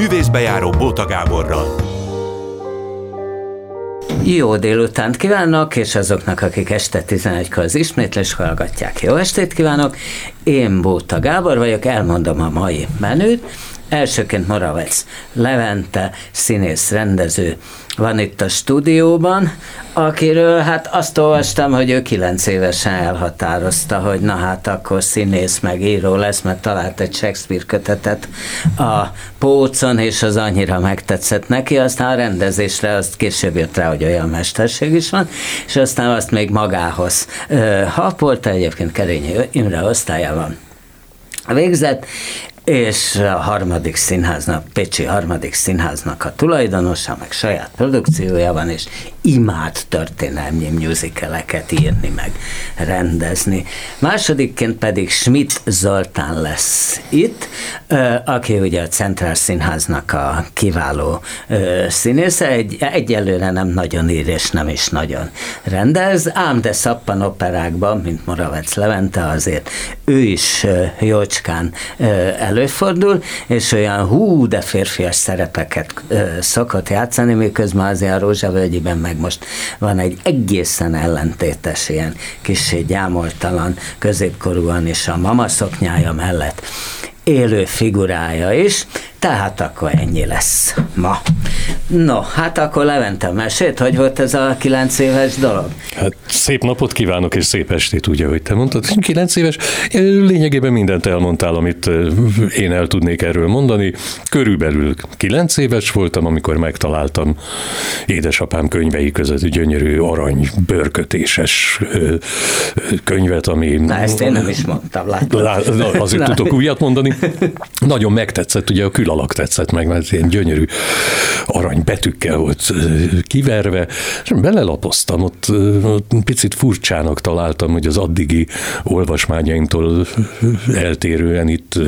művészbejáró Bóta Gáborral. Jó délutánt kívánok, és azoknak, akik este 11-kor az ismétlés hallgatják. Jó estét kívánok! Én Bóta Gábor vagyok, elmondom a mai menüt. Elsőként Moravec Levente, színész, rendező. Van itt a stúdióban, akiről hát azt olvastam, hogy ő kilenc évesen elhatározta, hogy na hát akkor színész meg író lesz, mert talált egy Shakespeare kötetet a pócon, és az annyira megtetszett neki, aztán a rendezésre azt később jött rá, hogy olyan mesterség is van, és aztán azt még magához hapolta, egyébként Kerényi Imre osztályában végzett, és a harmadik színháznak, Pécsi harmadik színháznak a tulajdonosa, meg saját produkciója van, és imád történelmi musicaleket írni, meg rendezni. Másodikként pedig Schmidt Zoltán lesz itt, aki ugye a Centrál Színháznak a kiváló színésze, egy, egyelőre nem nagyon ír, és nem is nagyon rendez, ám de szappan operákban, mint Moravec Levente, azért ő is jócskán előfordul, és olyan hú, de férfias szerepeket szokott játszani, miközben azért a Rózsavölgyiben meg most van egy egészen ellentétes ilyen kicsi gyámoltalan középkorúan is a mama szoknyája mellett élő figurája is, tehát akkor ennyi lesz ma. No, hát akkor leventem mesét, hogy volt ez a kilenc éves dolog? Hát szép napot kívánok, és szép estét, ugye, hogy te mondtad. Kilenc éves, lényegében mindent elmondtál, amit én el tudnék erről mondani. Körülbelül kilenc éves voltam, amikor megtaláltam édesapám könyvei között gyönyörű arany bőrkötéses könyvet, ami... Na, ezt én nem is mondtam, látom. Azért tudok újat mondani. Nagyon megtetszett, ugye a kül alak tetszett meg, mert ilyen gyönyörű arany betűkkel volt kiverve, és belelapoztam, ott, ott picit furcsának találtam, hogy az addigi olvasmányaimtól eltérően itt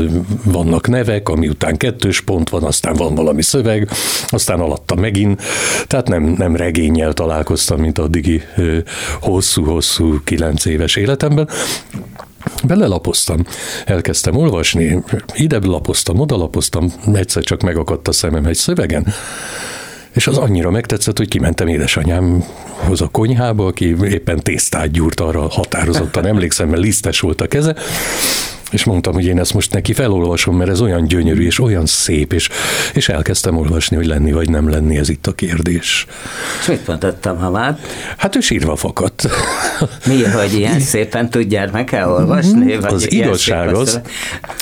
vannak nevek, ami után kettős pont van, aztán van valami szöveg, aztán alatta megint, tehát nem, nem regényel találkoztam, mint addigi hosszú-hosszú kilenc éves életemben. Belelapoztam, elkezdtem olvasni, ide lapoztam, oda lapoztam, egyszer csak megakadt a szemem egy szövegen, és az annyira megtetszett, hogy kimentem édesanyámhoz a konyhába, aki éppen tésztát gyúrt arra határozottan, emlékszem, mert lisztes volt a keze, és mondtam, hogy én ezt most neki felolvasom, mert ez olyan gyönyörű, és olyan szép, és, és elkezdtem olvasni, hogy lenni vagy nem lenni, ez itt a kérdés. És mit mondottam, ha már? Hát ő sírva fakadt. Mi, hogy ilyen szépen tud gyermeke olvasni? Vagy az igazság az,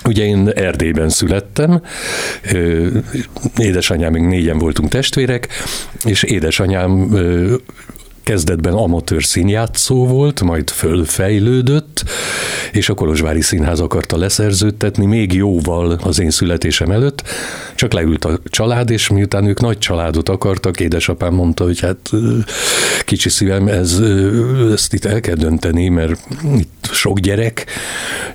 ugye én Erdélyben születtem, édesanyám, még négyen voltunk testvérek, és édesanyám kezdetben amatőr színjátszó volt, majd fölfejlődött, és a Kolozsvári Színház akarta leszerződtetni még jóval az én születésem előtt, csak leült a család, és miután ők nagy családot akartak, édesapám mondta, hogy hát kicsi szívem, ez, ezt itt el kell dönteni, mert itt sok gyerek,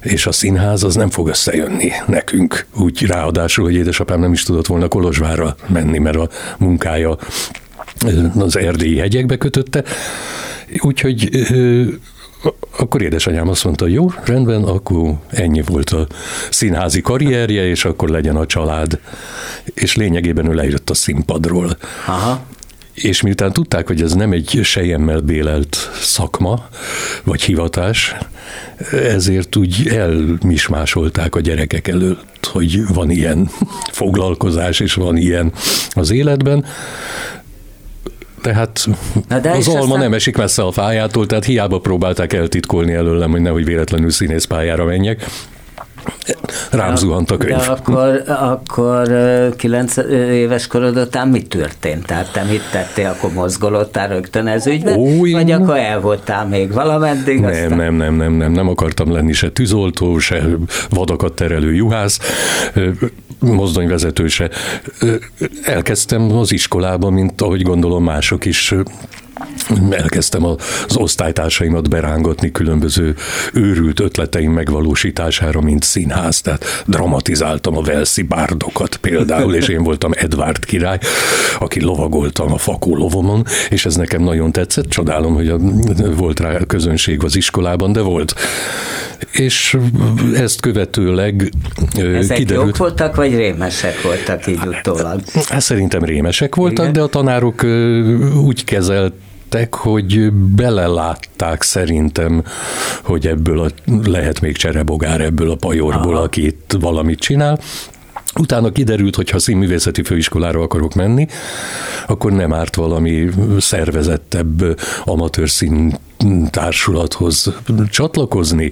és a színház az nem fog összejönni nekünk. Úgy ráadásul, hogy édesapám nem is tudott volna Kolozsvárra menni, mert a munkája az erdélyi hegyekbe kötötte, úgyhogy akkor édesanyám azt mondta, jó, rendben, akkor ennyi volt a színházi karrierje, és akkor legyen a család. És lényegében ő lejött a színpadról. Aha. És miután tudták, hogy ez nem egy sejemmel bélelt szakma, vagy hivatás, ezért úgy elmismásolták a gyerekek előtt, hogy van ilyen foglalkozás, és van ilyen az életben tehát Na de az alma aztán... nem esik messze a fájától, tehát hiába próbálták eltitkolni előlem, hogy nehogy véletlenül színészpályára menjek. Rám zuhant a könyv. De akkor, akkor kilenc éves korod után mi történt? Tehát te mit tettél, akkor mozgolottál rögtön ez ügyben? Ó, vagy akkor el voltál még valameddig? Nem, aztán... nem, nem, nem, nem, nem akartam lenni se tűzoltó, se vadakat terelő juhász mozdonyvezető se. Elkezdtem az iskolába, mint ahogy gondolom mások is elkezdtem az osztálytársaimat berángatni különböző őrült ötleteim megvalósítására, mint színház, tehát dramatizáltam a Velszi bárdokat például, és én voltam Edward király, aki lovagoltam a fakó lovomon, és ez nekem nagyon tetszett, csodálom, hogy a, volt rá közönség az iskolában, de volt. És ezt követőleg Ezek kiderült... jók voltak, vagy rémesek voltak így utólag? Hát szerintem rémesek voltak, Igen? de a tanárok úgy kezelt tettek, hogy belelátták szerintem, hogy ebből a, lehet még cserebogár ebből a pajorból, aki itt valamit csinál. Utána kiderült, hogy ha színművészeti főiskolára akarok menni, akkor nem árt valami szervezettebb amatőr szín társulathoz csatlakozni.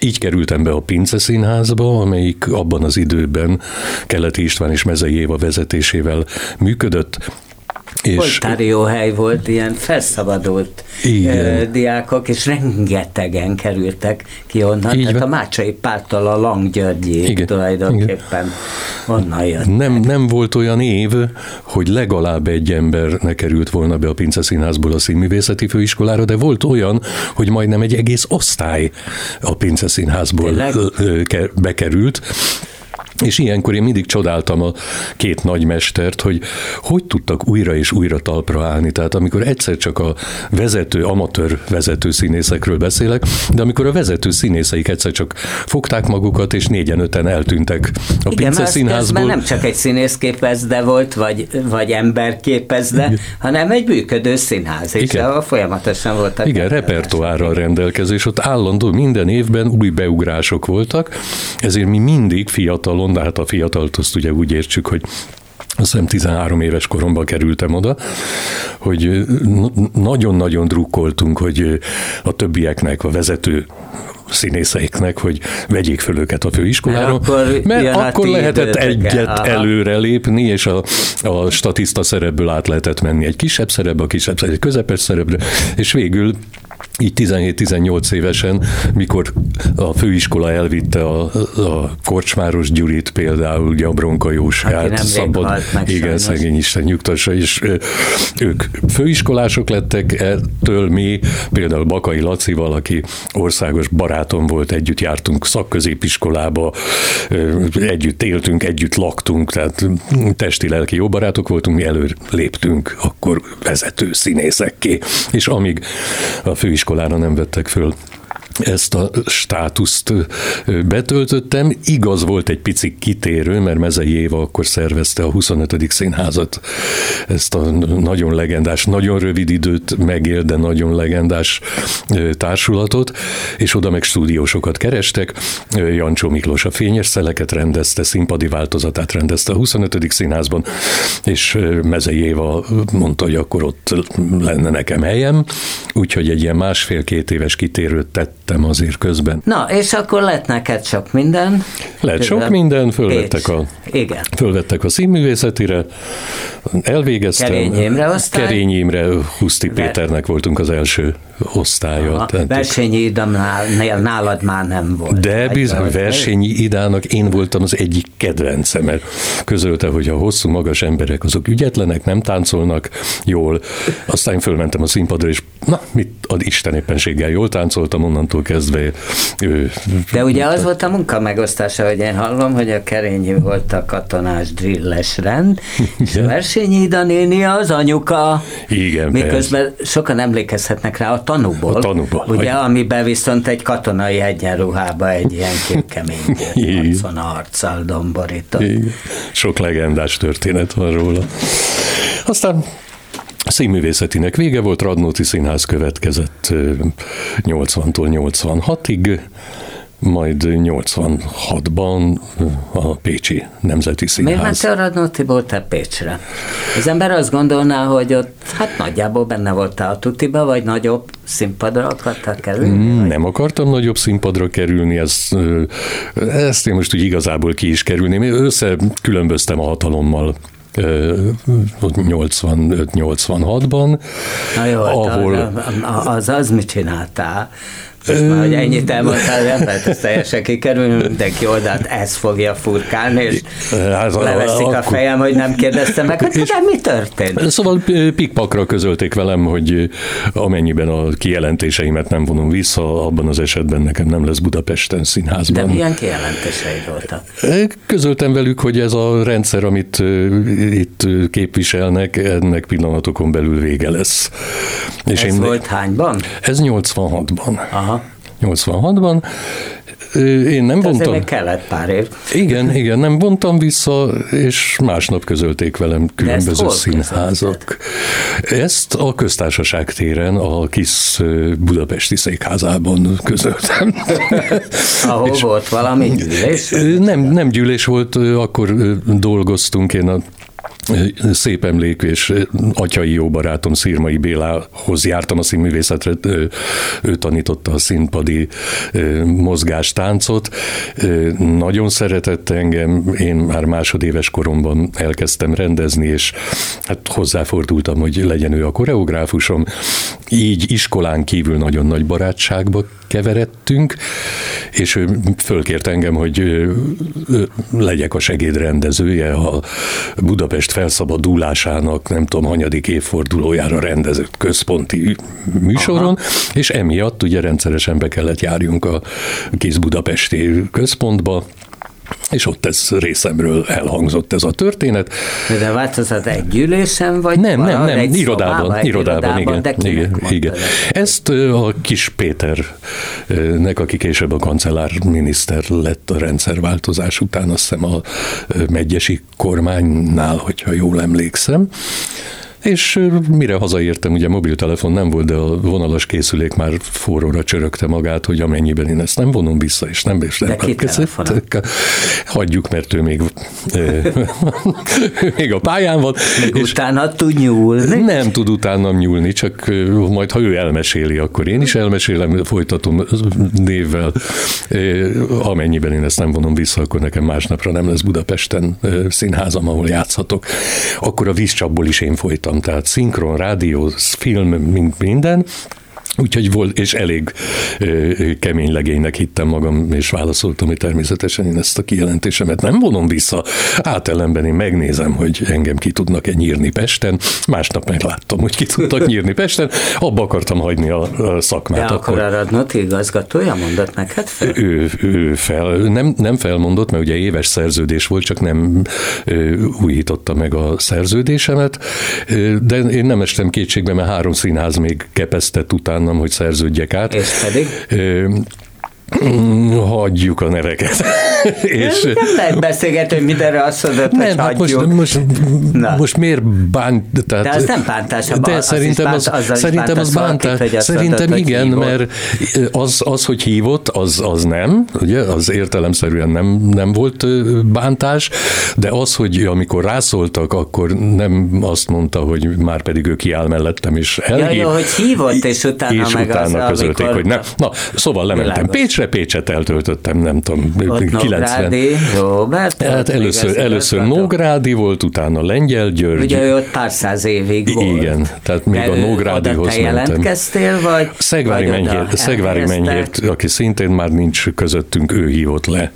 Így kerültem be a Pince Színházba, amelyik abban az időben Keleti István és Mezei Éva vezetésével működött. És hely volt, ilyen felszabadult igen. diákok, és rengetegen kerültek ki onnan, Így tehát van. a Mácsai párttal a Langgyörgyi tulajdonképpen igen. onnan jött. Nem, nem volt olyan év, hogy legalább egy ember ne került volna be a Pince Színházból a színművészeti főiskolára, de volt olyan, hogy majdnem egy egész osztály a Pince Színházból Tényleg? bekerült, és ilyenkor én mindig csodáltam a két nagymestert, hogy hogy tudtak újra és újra talpra állni. Tehát amikor egyszer csak a vezető, amatőr vezető színészekről beszélek, de amikor a vezető színészeik egyszer csak fogták magukat, és négyen öten eltűntek a Igen, Pince színházból. nem csak egy színész képezde volt, vagy, vagy ember képezde, Igen. hanem egy működő színház, és Igen. folyamatosan voltak. Igen, repertoárral rendelkezés, ott állandó minden évben új beugrások voltak, ezért mi mindig fiatalon fiatalon, de hát a fiatalt azt ugye úgy értsük, hogy azt hiszem 13 éves koromban kerültem oda, hogy nagyon-nagyon drukkoltunk, hogy a többieknek, a vezető színészeiknek, hogy vegyék föl őket a főiskolára, mert akkor, mert akkor lehetett egyet Aha. előre lépni, és a, a statiszta szerepből át lehetett menni egy kisebb szerepbe, a kisebb szerepbe, egy közepes szerepbe, és végül így 17-18 évesen, mikor a főiskola elvitte a, a Korcsmáros Gyurit például, Gyabronka Jósját, szabad, meg igen, sajnos. szegény Isten nyugtassa, és ők főiskolások lettek, ettől mi, például Bakai Laci, valaki országos barátom volt, együtt jártunk szakközépiskolába, együtt éltünk, együtt laktunk, tehát testi-lelki jó barátok voltunk, mi előr léptünk akkor vezető színészekké, és amíg a főiskola iskolára nem vettek föl ezt a státuszt betöltöttem. Igaz volt egy pici kitérő, mert Mezei Éva akkor szervezte a 25. színházat. Ezt a nagyon legendás, nagyon rövid időt megél, de nagyon legendás társulatot, és oda meg stúdiósokat kerestek. Jancsó Miklós a fényes szeleket rendezte, színpadi változatát rendezte a 25. színházban, és Mezei Éva mondta, hogy akkor ott lenne nekem helyem, úgyhogy egy ilyen másfél-két éves kitérőt tett vettem azért közben. Na, és akkor lett neked sok minden. Lett sok minden, fölvettek a, Igen. fölvettek a színművészetire, elvégeztem. Kerény Imre osztály. Kerény Imre, Huszti Péternek voltunk az első osztálya. A versenyi idamnál nálad már nem volt. De bizony, versenyi idának én voltam az egyik kedvence, mert közölte, hogy a hosszú, magas emberek azok ügyetlenek, nem táncolnak jól. Aztán fölmentem a színpadra, és na, mit ad Isten éppenséggel jól táncoltam, onnantól kezdve ő... De ugye az volt a munka megosztása, hogy én hallom, hogy a Kerényi volt a katonás drilles rend, és a Versenyi Ida néni az anyuka. Igen, Miközben persze. sokan emlékezhetnek rá tanúból. A tanúból. Ugye, hogy... amiben viszont egy katonai egyenruhába egy ilyen képkemény arcon arccal domborított. Igen. Sok legendás történet van róla. Aztán a színművészetinek vége volt, Radnóti Színház következett 80-tól 86-ig, majd 86-ban a Pécsi Nemzeti Színház. Miért ment a Radnótiból te Pécsre? Az ember azt gondolná, hogy ott hát nagyjából benne voltál a tutiba, vagy nagyobb színpadra akartál kerülni? Vagy? Nem akartam nagyobb színpadra kerülni, ezt, ezt én most úgy igazából ki is kerülném. Összekülönböztem a hatalommal 85-86-ban. Na jó, hát ahol... az, az mit csináltál? Most már, hogy ennyit elmondtál, nem lehet ezt teljesen kikerülni, mindenki oldalt ez fogja furkálni, és hát, leveszik a, a fejem, hogy nem kérdeztem meg, hogy és, mi történt? Szóval pikpakra közölték velem, hogy amennyiben a kijelentéseimet nem vonom vissza, abban az esetben nekem nem lesz Budapesten színházban. De milyen kijelentéseid voltak? Közöltem velük, hogy ez a rendszer, amit itt képviselnek, ennek pillanatokon belül vége lesz. És ez én, volt hányban? Ez 86-ban. Aha. 86-ban. Én nem De vontam. kellett pár év. Igen, igen, nem vontam vissza, és másnap közölték velem különböző színházak. Ezt a köztársaság téren, a kis budapesti székházában közöltem. Ahol és volt valami gyűlés? Nem, nem gyűlés volt, akkor dolgoztunk, én a szép emlék, és atyai jó barátom Szirmai Bélához jártam a színművészetre, ő tanította a színpadi mozgástáncot. Nagyon szeretett engem, én már másodéves koromban elkezdtem rendezni, és hát hozzáfordultam, hogy legyen ő a koreográfusom. Így iskolán kívül nagyon nagy barátságba keveredtünk, és ő fölkért engem, hogy legyek a segédrendezője a Budapest felszabadulásának nem tudom, hanyadik évfordulójára rendezett központi műsoron, Aha. és emiatt ugye rendszeresen be kellett járjunk a kis budapesti központba, és ott ez részemről elhangzott ez a történet. De változat egy gyűlésen, vagy Nem, nem, nem, egy irodában, szobában, irodában, irodában, igen. igen, igen. Ezt a kis Péternek, aki később a kancellárminiszter lett a rendszerváltozás után, azt hiszem a megyesi kormánynál, hogyha jól emlékszem, és mire hazaértem, ugye mobiltelefon nem volt, de a vonalas készülék már forróra csörögte magát, hogy amennyiben én ezt nem vonom vissza, és nem és nem hagyjuk, mert ő még, még a pályán van. Még és utána tud nyúlni? Nem tud utána nyúlni, csak majd ha ő elmeséli, akkor én is elmesélem, folytatom névvel. Amennyiben én ezt nem vonom vissza, akkor nekem másnapra nem lesz Budapesten színházam, ahol játszhatok. Akkor a vízcsapból is én folytam tehát szinkron, rádió, film, minden, Úgyhogy volt, és elég ö, kemény legénynek hittem magam, és válaszoltam, hogy természetesen én ezt a kijelentésemet nem vonom vissza. Átellenben én megnézem, hogy engem ki tudnak-e nyírni Pesten. Másnap megláttam, hogy ki tudtak nyírni Pesten. Abba akartam hagyni a, a szakmát. De akkor, akkor a Radnoti igazgatója mondott neked fel? Ő, ő fel, nem, nem felmondott, mert ugye éves szerződés volt, csak nem ö, újította meg a szerződésemet, de én nem estem kétségbe, mert három színház még kepesztett utána bánnom, hogy szerződjek át. És pedig? Hagyjuk a neveket. és nem, nem lehet beszélgetni, hogy mindenre azt mondod, nem, hogy hát hagyjuk. Most, most, most miért bánt? Tehát, de az nem bántás. De az szerintem az, bánt, szerintem az bántás. Valakit, szerintem mondtad, igen, mert az, az, hogy hívott, az, az nem, ugye, az értelemszerűen nem, nem volt bántás, de az, hogy amikor rászóltak, akkor nem azt mondta, hogy már pedig ő kiáll mellettem, és elhív. Ja, jó, hogy hívott, és utána és meg utána az, közölték, amikor... hogy nem. Na, szóval lementem Pécs Pécset eltöltöttem, nem tudom, Ott 90. Nógrádi, Robert, hát először, először Nógrádi volt, utána Lengyel György. Ugye ő ott pár száz évig volt. Igen, tehát még De a Nógrádihoz mentem. jelentkeztél, vagy? Szegvári Mennyért, Szegvári Mennyért, aki szintén már nincs közöttünk, ő hívott le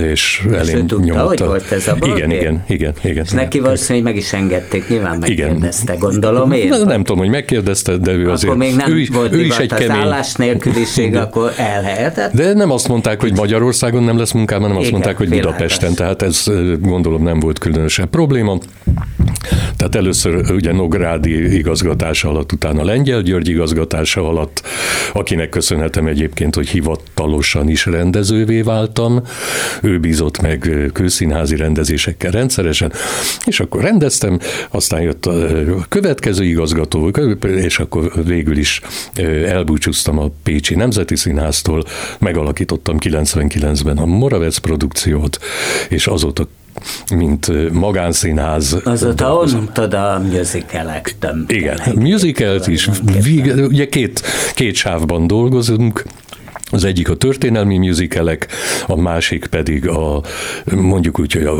és elém tudta, nyomta. hogy volt ez a bal Igen, igen, igen, igen. És neki valószínűleg meg is engedték, nyilván megkérdezte, igen. gondolom én. Nem, nem tudom, hogy megkérdezte, de ő azért... Akkor még nem ő, volt ő is egy kemény. az állás nélküliség, akkor ellehetett. De nem azt mondták, hogy Magyarországon nem lesz munkám, hanem azt igen, mondták, hogy Budapesten, tehát ez gondolom nem volt különösebb probléma. Tehát először ugye Nográdi igazgatása alatt, utána Lengyel György igazgatása alatt, akinek köszönhetem egyébként, hogy hivatalosan is rendezővé váltam. Ő bízott meg kőszínházi rendezésekkel rendszeresen, és akkor rendeztem, aztán jött a következő igazgató, és akkor végül is elbúcsúztam a Pécsi Nemzeti Színháztól, megalakítottam 99-ben a Moravec produkciót, és azóta mint magánszínház. Azóta ontad a musicalek Igen, musicalt is. Ugye két, két sávban dolgozunk, Az egyik a történelmi musicalek, a másik pedig a mondjuk úgy, hogy a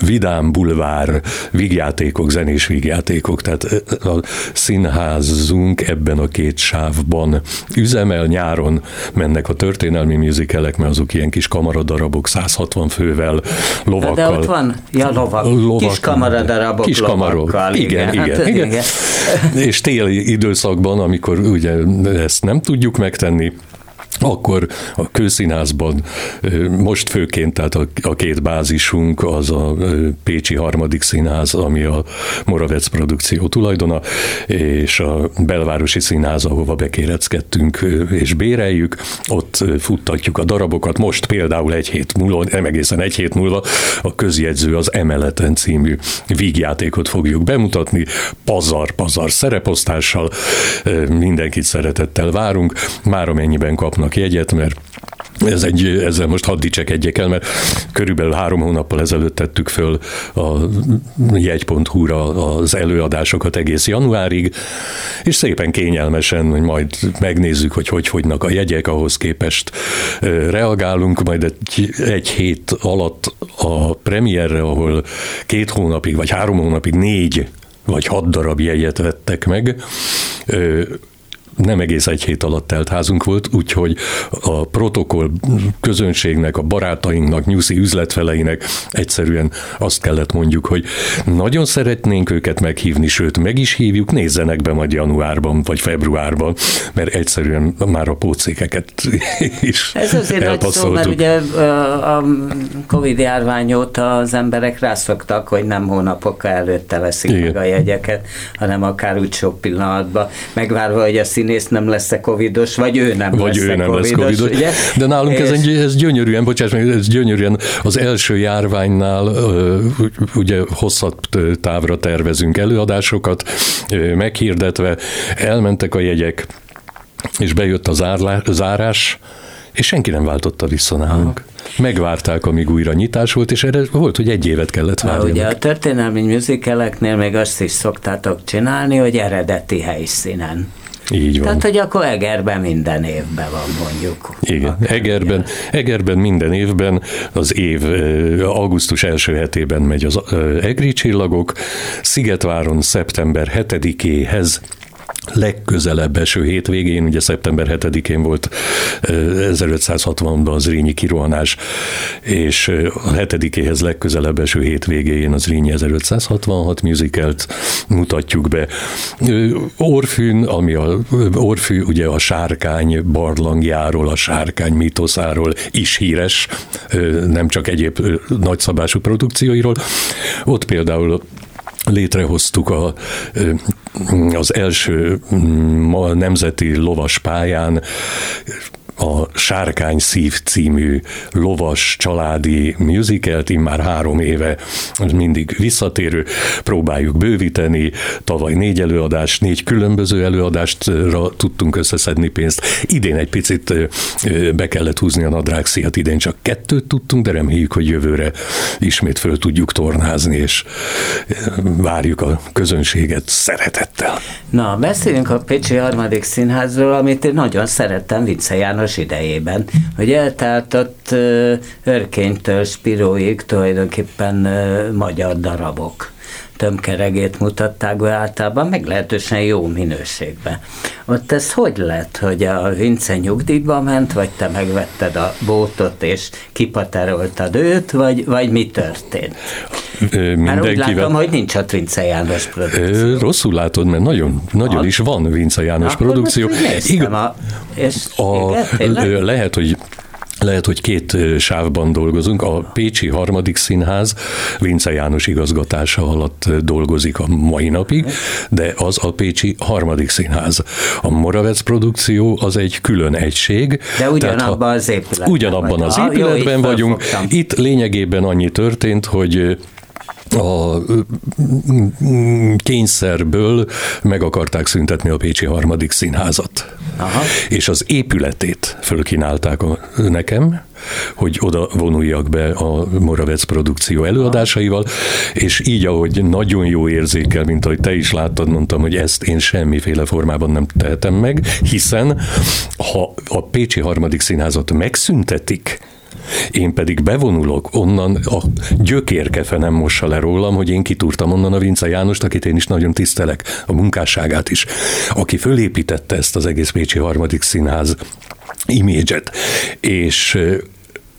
vidám bulvár vígjátékok, zenés vígjátékok, tehát a színházunk ebben a két sávban üzemel, nyáron mennek a történelmi musicalek, mert azok ilyen kis kamaradarabok 160 fővel, lovakkal. De ott van, ja lovak, lovak kis kamaradarabok kis kamarok. lovakkal. Igen, igen, hát, igen. igen. És téli időszakban, amikor ugye ezt nem tudjuk megtenni, akkor a kőszínházban most főként, tehát a, két bázisunk az a Pécsi harmadik színház, ami a Moravec produkció tulajdona, és a belvárosi színház, ahova bekéreckedtünk és béreljük, ott futtatjuk a darabokat. Most például egy hét múlva, nem egészen egy hét múlva a közjegyző az Emeleten című vígjátékot fogjuk bemutatni, pazar, pazar szereposztással, mindenkit szeretettel várunk, már amennyiben kapnak kapnak jegyet, mert ez egy, ezzel most hadd dicsekedjek el, mert körülbelül három hónappal ezelőtt tettük föl a jegy.hu-ra az előadásokat egész januárig, és szépen kényelmesen, hogy majd megnézzük, hogy hogy fogynak a jegyek, ahhoz képest reagálunk, majd egy, egy hét alatt a premierre, ahol két hónapig, vagy három hónapig négy vagy hat darab jegyet vettek meg, nem egész egy hét alatt telt házunk volt, úgyhogy a protokoll közönségnek, a barátainknak, nyuszi üzletfeleinek egyszerűen azt kellett mondjuk, hogy nagyon szeretnénk őket meghívni, sőt, meg is hívjuk, nézzenek be majd januárban vagy februárban, mert egyszerűen már a pócékeket is Ez azért nagy szó, mert ugye a Covid járvány óta az emberek rászoktak, hogy nem hónapokkal előtte veszik Igen. meg a jegyeket, hanem akár úgy sok pillanatban, megvárva, hogy a szín színész nem lesz-e covidos, vagy ő nem vagy lesz ő nem covidos, lesz covidos. Ugye? De nálunk és... ez, egy, ez gyönyörűen, bocsáss meg, ez gyönyörűen az első járványnál ugye hosszabb távra tervezünk előadásokat, meghirdetve, elmentek a jegyek, és bejött a zárlá, zárás, és senki nem váltotta vissza nálunk. Aha. Megvárták, amíg újra nyitás volt, és erre volt, hogy egy évet kellett várni. Ugye a történelmi musicaleknél még azt is szoktátok csinálni, hogy eredeti helyszínen. Így van. Tehát, hogy akkor Egerben minden évben van mondjuk. Igen, Egerben, Egerben minden évben az év augusztus első hetében megy az Egri csillagok, Szigetváron szeptember 7-éhez legközelebb eső hétvégén, ugye szeptember 7-én volt 1560-ban az Rényi kirohanás, és a 7-éhez legközelebb eső hétvégén az Rényi 1566 musicalt mutatjuk be. Orfűn, ami a Orfű ugye a sárkány barlangjáról, a sárkány mítoszáról is híres, nem csak egyéb nagyszabású produkcióiról. Ott például létrehoztuk a, az első nemzeti lovas pályán a Sárkány Szív című lovas családi musicalt, immár három éve mindig visszatérő, próbáljuk bővíteni, tavaly négy előadást, négy különböző előadástra tudtunk összeszedni pénzt, idén egy picit be kellett húzni a nadrágszíjat, idén csak kettőt tudtunk, de reméljük, hogy jövőre ismét föl tudjuk tornázni, és várjuk a közönséget szeretettel. Na, beszéljünk a Pécsi Harmadik Színházról, amit én nagyon szerettem Vince János János idejében, hogy eltáltott Örkénytől Spiróig tulajdonképpen magyar darabok tömkeregét mutatták be általában, meglehetősen jó minőségben. Ott ez hogy lett, hogy a Vince nyugdíjba ment, vagy te megvetted a bótot és kipateroltad őt, vagy, vagy mi történt? Mindenkivel... Már úgy látom, hogy nincs ott Vince János produkció. Rosszul látod, mert nagyon, nagyon a... is van Vince János Na, produkció. Igen, a, és a, igen, lehet, hogy lehet, hogy két sávban dolgozunk. A Pécsi Harmadik Színház Vince János igazgatása alatt dolgozik a mai napig, de az a Pécsi Harmadik Színház. A Moravec produkció az egy külön egység. De ugyanabban az épületben Ugyanabban az épületben ah, vagyunk. Itt lényegében annyi történt, hogy a kényszerből meg akarták szüntetni a Pécsi Harmadik Színházat. Aha. És az épületét fölkínálták nekem, hogy oda vonuljak be a Moravec produkció előadásaival, és így, ahogy nagyon jó érzékel, mint ahogy te is láttad, mondtam, hogy ezt én semmiféle formában nem tehetem meg, hiszen ha a Pécsi Harmadik Színházat megszüntetik, én pedig bevonulok onnan, a gyökérkefe nem mossa le rólam, hogy én kitúrtam onnan a Vince Jánost, akit én is nagyon tisztelek, a munkásságát is, aki fölépítette ezt az egész Pécsi harmadik színház imidzset, és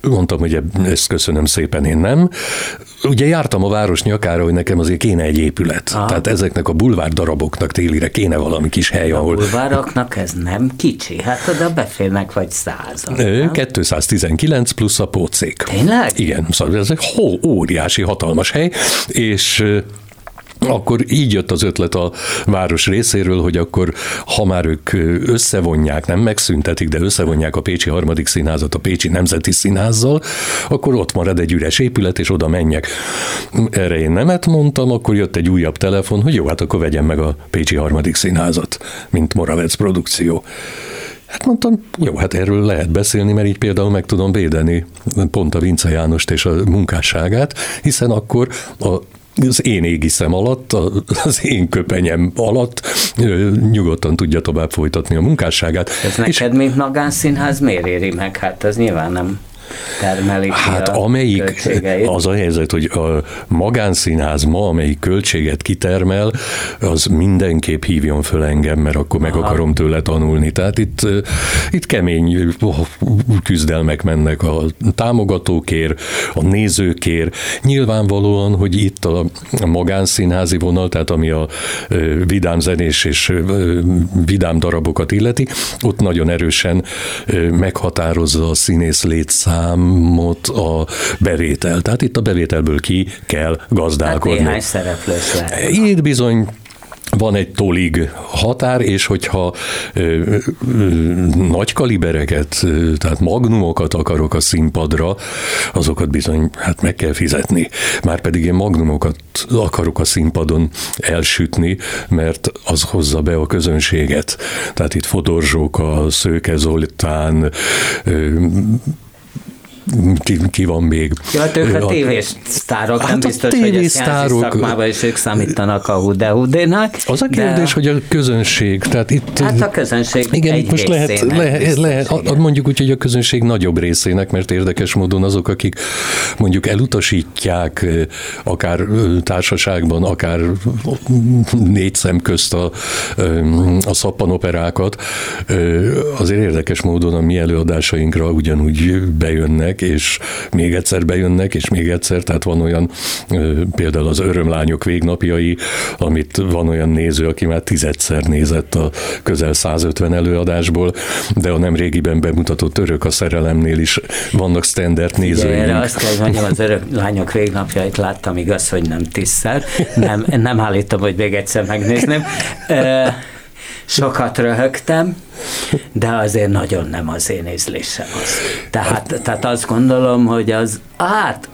mondtam, hogy ezt köszönöm szépen, én nem. Ugye jártam a város nyakára, hogy nekem azért kéne egy épület. Aha. Tehát ezeknek a bulvár daraboknak télire kéne valami kis hely, ahol... A bulvároknak ez nem kicsi, hát oda beférnek vagy százan. 219 plusz a pócék. Tényleg? Igen, szóval ez egy óriási, hatalmas hely, és akkor így jött az ötlet a város részéről, hogy akkor, ha már ők összevonják, nem megszüntetik, de összevonják a Pécsi harmadik színházat a Pécsi Nemzeti Színházzal, akkor ott marad egy üres épület, és oda menjek. Erre én nemet mondtam, akkor jött egy újabb telefon, hogy jó, hát akkor vegyem meg a Pécsi harmadik színházat, mint Moravec produkció. Hát mondtam, jó, hát erről lehet beszélni, mert így például meg tudom védeni pont a Vince Jánost és a munkásságát, hiszen akkor a az én égiszem alatt, az én köpenyem alatt nyugodtan tudja tovább folytatni a munkásságát. Ez neked, és, mint magánszínház miért éri meg? Hát az nyilván nem termelik Hát amelyik, az a helyzet, hogy a magánszínház ma, amelyik költséget kitermel, az mindenképp hívjon föl engem, mert akkor meg Aha. akarom tőle tanulni. Tehát itt, itt kemény küzdelmek mennek a támogatókért, a nézőkért. Nyilvánvalóan, hogy itt a magánszínházi vonal, tehát ami a vidám zenés és vidám darabokat illeti, ott nagyon erősen meghatározza a színész létszám számot a bevétel. Tehát itt a bevételből ki kell gazdálkodni. Hát néhány szereplős lehet. Itt bizony van egy tolig határ, és hogyha ö, ö, nagy kalibereket, ö, tehát magnumokat akarok a színpadra, azokat bizony hát meg kell fizetni. Márpedig én magnumokat akarok a színpadon elsütni, mert az hozza be a közönséget. Tehát itt Fodorzsóka, Szőke Zoltán, ö, ki, ki van még. Ja, hát ők a, a tévés sztárok, hát nem biztos, hogy a szakmában is ők számítanak a hudehudénak. Az a kérdés, de... hogy a közönség, tehát itt... Hát a közönség Igen, egy most lehet, lehet, lehet igen. mondjuk úgy, hogy a közönség nagyobb részének, mert érdekes módon azok, akik mondjuk elutasítják akár társaságban, akár négy szem közt a, a szappanoperákat, azért érdekes módon a mi előadásainkra ugyanúgy bejönnek, bejönnek, és még egyszer bejönnek, és még egyszer, tehát van olyan, például az Örömlányok végnapjai, amit van olyan néző, aki már tizedszer nézett a közel 150 előadásból, de a nem régiben bemutatott Örök a szerelemnél is vannak standard nézőink. Erre azt kell, hogy mondjam, az Örömlányok végnapjait láttam, igaz, hogy nem tízszer, nem, nem állítom, hogy még egyszer megnézném sokat röhögtem, de azért nagyon nem az én ízlésem az. Tehát, tehát azt gondolom, hogy az, hát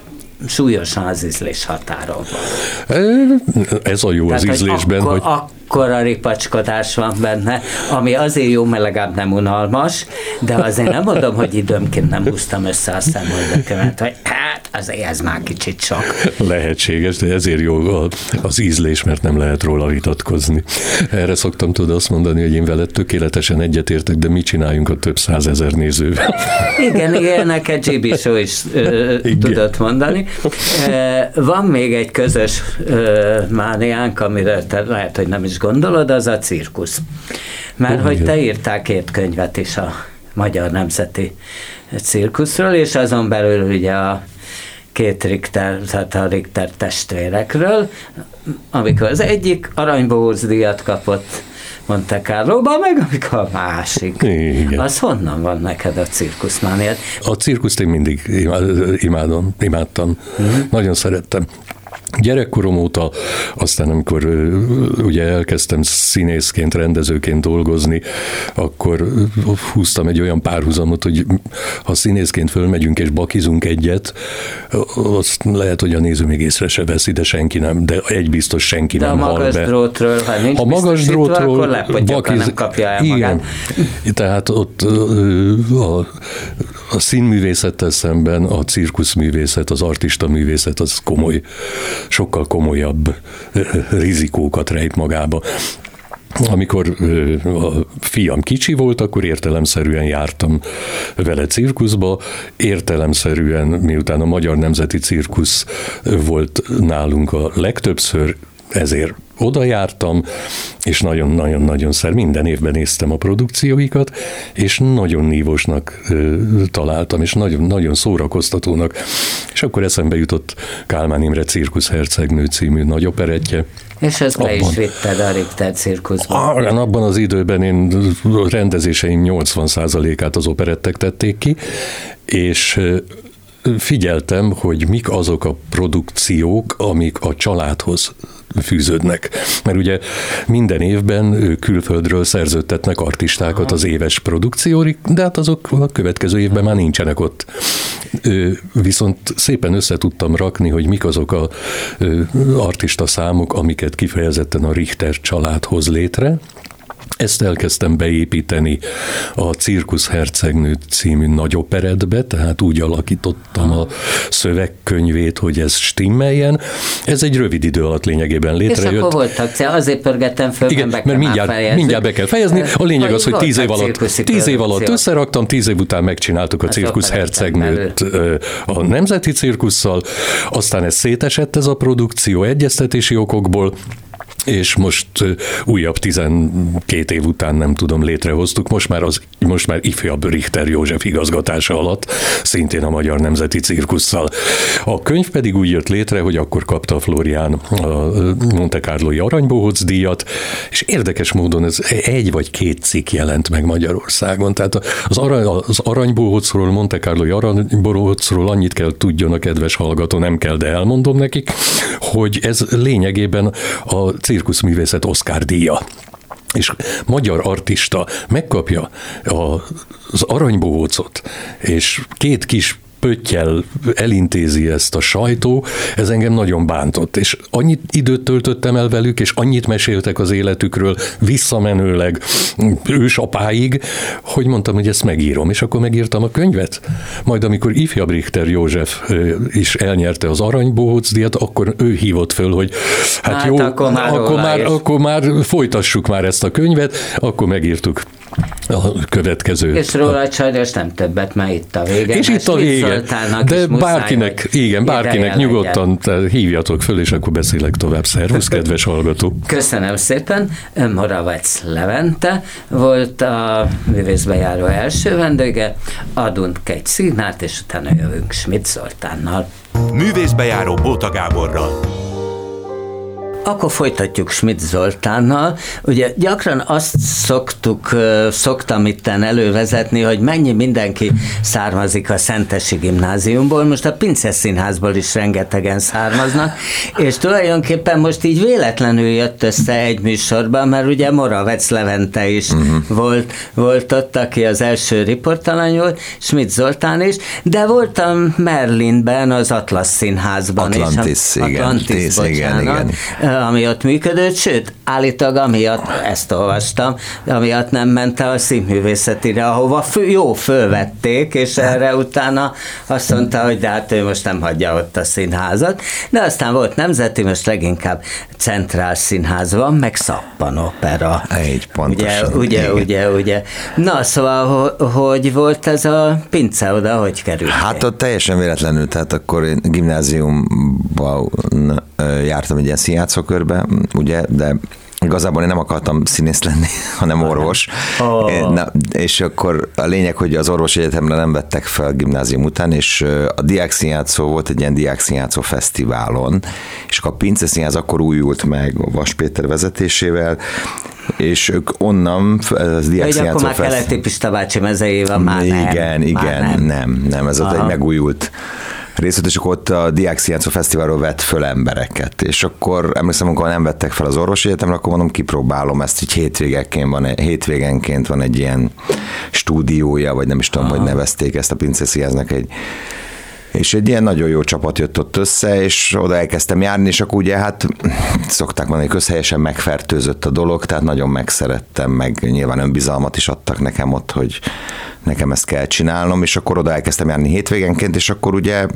súlyosan az ízlés határon van. Ez a jó Tehát, az ízlésben, hogy... Akkor, hogy... Akkora ripacskodás van benne, ami azért jó, mert legalább nem unalmas, de azért nem mondom, hogy időmként nem húztam össze a szemöldökömet, hogy hát azért ez már kicsit sok. Lehetséges, de ezért jó az ízlés, mert nem lehet róla vitatkozni. Erre szoktam tudni azt mondani, hogy én veled tökéletesen egyetértek, de mit csináljunk a több százezer nézővel? Igen, igen, neked GB Show is ö, tudott mondani. Van még egy közös mániánk, amire te lehet, hogy nem is gondolod, az a cirkusz. Mert oh, hogy te írtál két könyvet is a Magyar Nemzeti Cirkuszról, és azon belül ugye a két Richter, tehát a Richter testvérekről, amikor az egyik aranybohóc díjat kapott, Monte Carlo-ban, meg amikor a másik. Igen. Az honnan van neked a cirkuszmániát? A cirkuszt én mindig imádom, imádtam. Uh-huh. Nagyon szerettem. Gyerekkorom óta, aztán amikor ugye elkezdtem színészként, rendezőként dolgozni, akkor húztam egy olyan párhuzamot, hogy ha színészként fölmegyünk és bakizunk egyet, azt lehet, hogy a néző még észre se veszi, de senki nem, de egy biztos senki de nem hal be. Drótról, ha nincs a magas drótról, akkor bakiz... nem kapja el Igen. magát. Tehát ott a, a színművészettel szemben a cirkuszművészet, az artista művészet az komoly, sokkal komolyabb rizikókat rejt magába. Amikor a fiam kicsi volt, akkor értelemszerűen jártam vele cirkuszba, értelemszerűen, miután a Magyar Nemzeti Cirkusz volt nálunk a legtöbbször, ezért oda jártam, és nagyon-nagyon-nagyon szer, minden évben néztem a produkcióikat, és nagyon nívósnak ö, találtam, és nagyon, nagyon szórakoztatónak. És akkor eszembe jutott Kálmán Imre Cirkusz Hercegnő című nagy operettje. És ezt be is vitted a Richter cirkuszba. Abban az időben én rendezéseim 80%-át az operettek tették ki, és figyeltem, hogy mik azok a produkciók, amik a családhoz fűződnek. Mert ugye minden évben külföldről szerződtetnek artistákat az éves produkciórik, de hát azok a következő évben már nincsenek ott. Viszont szépen össze tudtam rakni, hogy mik azok a artista számok, amiket kifejezetten a Richter család hoz létre, ezt elkezdtem beépíteni a Cirkusz Hercegnő című nagy operetbe, tehát úgy alakítottam a szövegkönyvét, hogy ez stimmeljen. Ez egy rövid idő alatt lényegében létrejött. És akkor voltak, azért pörgettem föl, Igen, be mert mindjárt, mindjárt be kell fejezni. A lényeg az, hogy tíz év alatt, tíz év alatt összeraktam, tíz év után megcsináltuk a Cirkusz Hercegnőt a Nemzeti Cirkusszal, aztán ez szétesett ez a produkció egyeztetési okokból, és most újabb 12 év után nem tudom, létrehoztuk, most már, az, most már ifjabb Richter József igazgatása alatt, szintén a Magyar Nemzeti Cirkusszal. A könyv pedig úgy jött létre, hogy akkor kapta Florián a Monte Carloi Aranybohóc díjat, és érdekes módon ez egy vagy két cikk jelent meg Magyarországon. Tehát az, arany, az Aranybohócról, Monte Carloi Aranybohócról annyit kell tudjon a kedves hallgató, nem kell, de elmondom nekik, hogy ez lényegében a cirkuszművészet Oscar díja. És magyar artista megkapja az aranybohócot, és két kis pöttyel elintézi ezt a sajtó, ez engem nagyon bántott, és annyit időt töltöttem el velük, és annyit meséltek az életükről visszamenőleg ősapáig, hogy mondtam, hogy ezt megírom, és akkor megírtam a könyvet. Majd amikor ifjabb Richter József is elnyerte az Aranybohóc díjat, akkor ő hívott föl, hogy hát, hát jó, akkor már, akkor, már, akkor már folytassuk már ezt a könyvet, akkor megírtuk a következő. És róla sajnos nem többet, mert itt a vége. És itt a vége. De bárkinek, igen, bárkinek nyugodtan hívjatok föl, és akkor beszélek tovább. Szervusz, kedves hallgató. Köszönöm szépen. Moravec Levente volt a művészbejáró első vendége. Adunk egy színát, és utána jövünk Schmidt Zoltánnal. Művészbejáró Bóta Gáborral. Akkor folytatjuk Schmidt Zoltánnal. Ugye gyakran azt szoktuk, szoktam itten elővezetni, hogy mennyi mindenki származik a Szentesi gimnáziumból, most a Pince Színházból is rengetegen származnak, és tulajdonképpen most így véletlenül jött össze egy műsorban, mert ugye Moravec Levente is uh-huh. volt, volt ott, aki az első riportalany volt, Schmidt Zoltán is, de voltam Merlinben, az Atlas Színházban. Atlantis, a, igen. Atlantis, igen, igen ami ott működött, sőt, állítólag amiatt, ezt olvastam, amiatt nem ment el a színművészetire, ahova fő, jó fölvették, és erre utána azt mondta, hogy de hát ő most nem hagyja ott a színházat, de aztán volt nemzeti, most leginkább centrál színház van, meg szappan opera. Egy pontosan. Ugye, ugye, ugye, ugye. Na, szóval, hogy volt ez a pince oda, hogy került? Hát ott teljesen véletlenül, tehát akkor én gimnáziumban jártam egy ilyen színjátszókörbe, ugye, de Igazából én nem akartam színész lenni, hanem orvos. Oh. Na, és akkor a lényeg, hogy az orvos egyetemre nem vettek fel gimnázium után, és a diák színjátszó volt egy ilyen diák színjátszó fesztiválon, és a Pince Színház akkor újult meg a Vas Péter vezetésével, és ők onnan, ez diák Hogy akkor már Keleti Pista bácsi mezejében már igen, nem. Igen, igen, nem. nem, nem, ez ott egy megújult részt, és akkor ott a Diák Szienco Fesztiválról vett föl embereket, és akkor emlékszem, amikor nem vettek fel az orvosi egyetemre, akkor mondom, kipróbálom ezt, így hétvégenként van, hétvégenként van egy ilyen stúdiója, vagy nem is tudom, Aha. hogy nevezték ezt a Pinceszínháznak egy és egy ilyen nagyon jó csapat jött ott össze, és oda elkezdtem járni, és akkor ugye hát szokták mondani, közhelyesen megfertőzött a dolog, tehát nagyon megszerettem, meg nyilván önbizalmat is adtak nekem ott, hogy nekem ezt kell csinálnom, és akkor oda elkezdtem járni hétvégenként, és akkor ugye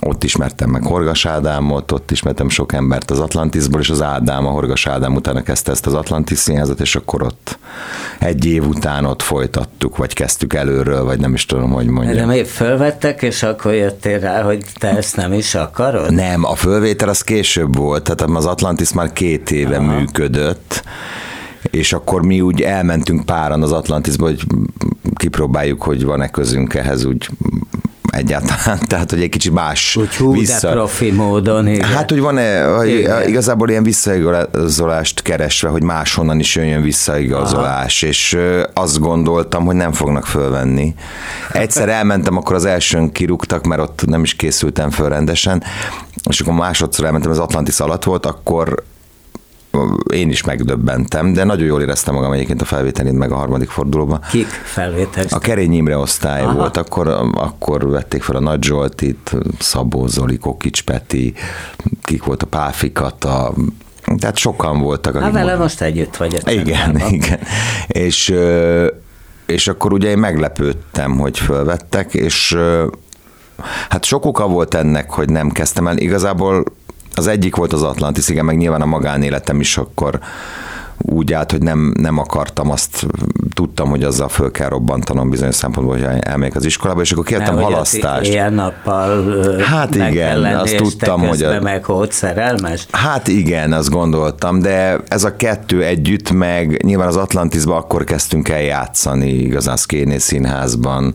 ott ismertem meg Horgas Ádámot, ott ismertem sok embert az Atlantisból, és az Ádám, a Horgas Ádám utána kezdte ezt az Atlantis színházat, és akkor ott egy év után ott folytattuk, vagy kezdtük előről, vagy nem is tudom, hogy mondjam. De még fölvettek, és akkor jöttél rá, hogy te ezt nem is akarod? Nem, a fölvétel az később volt, tehát az Atlantis már két éve Aha. működött, és akkor mi úgy elmentünk páran az Atlantisba, hogy kipróbáljuk, hogy van-e közünk ehhez úgy egyáltalán, tehát hogy egy kicsit más úgy hú, vissza... de profi módon. Igen. Hát, hogy van-e igen. igazából ilyen visszaigazolást keresve, hogy máshonnan is jön visszaigazolás, Aha. és azt gondoltam, hogy nem fognak fölvenni. Egyszer elmentem, akkor az elsőn kirúgtak, mert ott nem is készültem föl rendesen, és akkor másodszor elmentem, az Atlantis alatt volt, akkor én is megdöbbentem, de nagyon jól éreztem magam egyébként a felvételén meg a harmadik fordulóban. Kik felvétel? A Kerény Imre osztály Aha. volt, akkor, akkor vették fel a Nagy Zsoltit, Szabó Zoli, Kokics Peti, kik volt a Páfikat, a tehát sokan voltak. Hát vele most együtt vagy. Igen, igen. És, és akkor ugye én meglepődtem, hogy fölvettek, és hát sok oka volt ennek, hogy nem kezdtem el. Igazából az egyik volt az Atlantis, igen, meg nyilván a magánéletem is akkor úgy állt, hogy nem, nem akartam, azt tudtam, hogy azzal föl kell robbantanom bizonyos szempontból, hogy elmegyek az iskolába, és akkor kértem nem, halasztást. Ilyen nappal Hát igen, lenni, azt tudtam, hogy... A... meg volt szerelmes? Hát igen, azt gondoltam, de ez a kettő együtt meg, nyilván az Atlantisban akkor kezdtünk el játszani, igazán Szkéné színházban,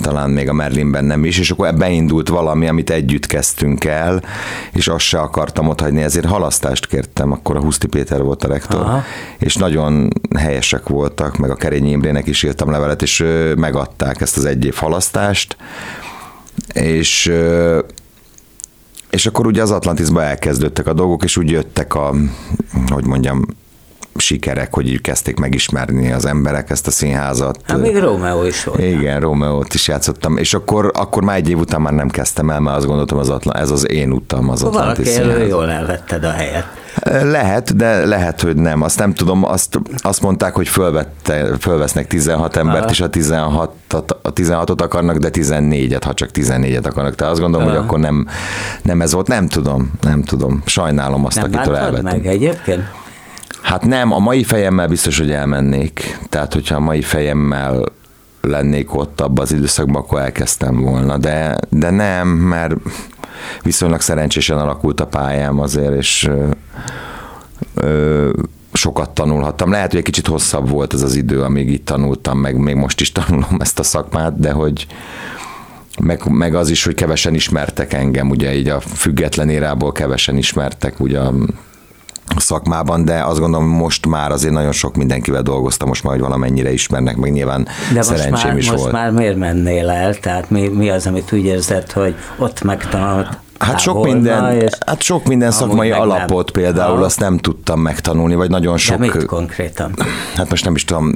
talán még a Merlinben nem is, és akkor beindult valami, amit együtt kezdtünk el, és azt se akartam ott hagyni, ezért halasztást kértem, akkor a Huszti Péter volt a rektor, Aha és nagyon helyesek voltak, meg a Kerényi Imrének is írtam levelet, és megadták ezt az egy év halasztást, és és akkor ugye az Atlantisba elkezdődtek a dolgok, és úgy jöttek a, hogy mondjam, sikerek, hogy így kezdték megismerni az emberek ezt a színházat. Hát még Romeo is volt. Igen, Romeo-t is játszottam, és akkor, akkor már egy év után már nem kezdtem el, mert azt gondoltam, az Atlant, ez az én utam az Atlantis Valaki jól elvetted a helyet. Lehet, de lehet, hogy nem. Azt nem tudom, azt, azt mondták, hogy fölvette, fölvesznek 16 embert, Aha. és a 16 a 16-ot akarnak, de 14-et, ha csak 14-et akarnak. Tehát azt gondolom, Aha. hogy akkor nem, nem ez volt. Nem tudom, nem tudom. Sajnálom azt, nem akitől elvettem. meg egyébként? Hát nem, a mai fejemmel biztos, hogy elmennék. Tehát, hogyha a mai fejemmel lennék ott abban az időszakban, akkor elkezdtem volna. De, de nem, mert viszonylag szerencsésen alakult a pályám azért, és ö, ö, sokat tanulhattam. Lehet, hogy egy kicsit hosszabb volt ez az idő, amíg itt tanultam, meg még most is tanulom ezt a szakmát, de hogy meg, meg az is, hogy kevesen ismertek engem, ugye így a független érából kevesen ismertek, ugye a szakmában, de azt gondolom, most már azért nagyon sok mindenkivel dolgoztam, most már, hogy valamennyire ismernek, meg nyilván de szerencsém már, is most volt. már miért mennél el? Tehát mi, mi az, amit úgy érzed, hogy ott megtanult Hát sok minden, hát sok minden szakmai alapot nem. például ha. azt nem tudtam megtanulni, vagy nagyon sok... De mit konkrétan? Hát most nem is tudom,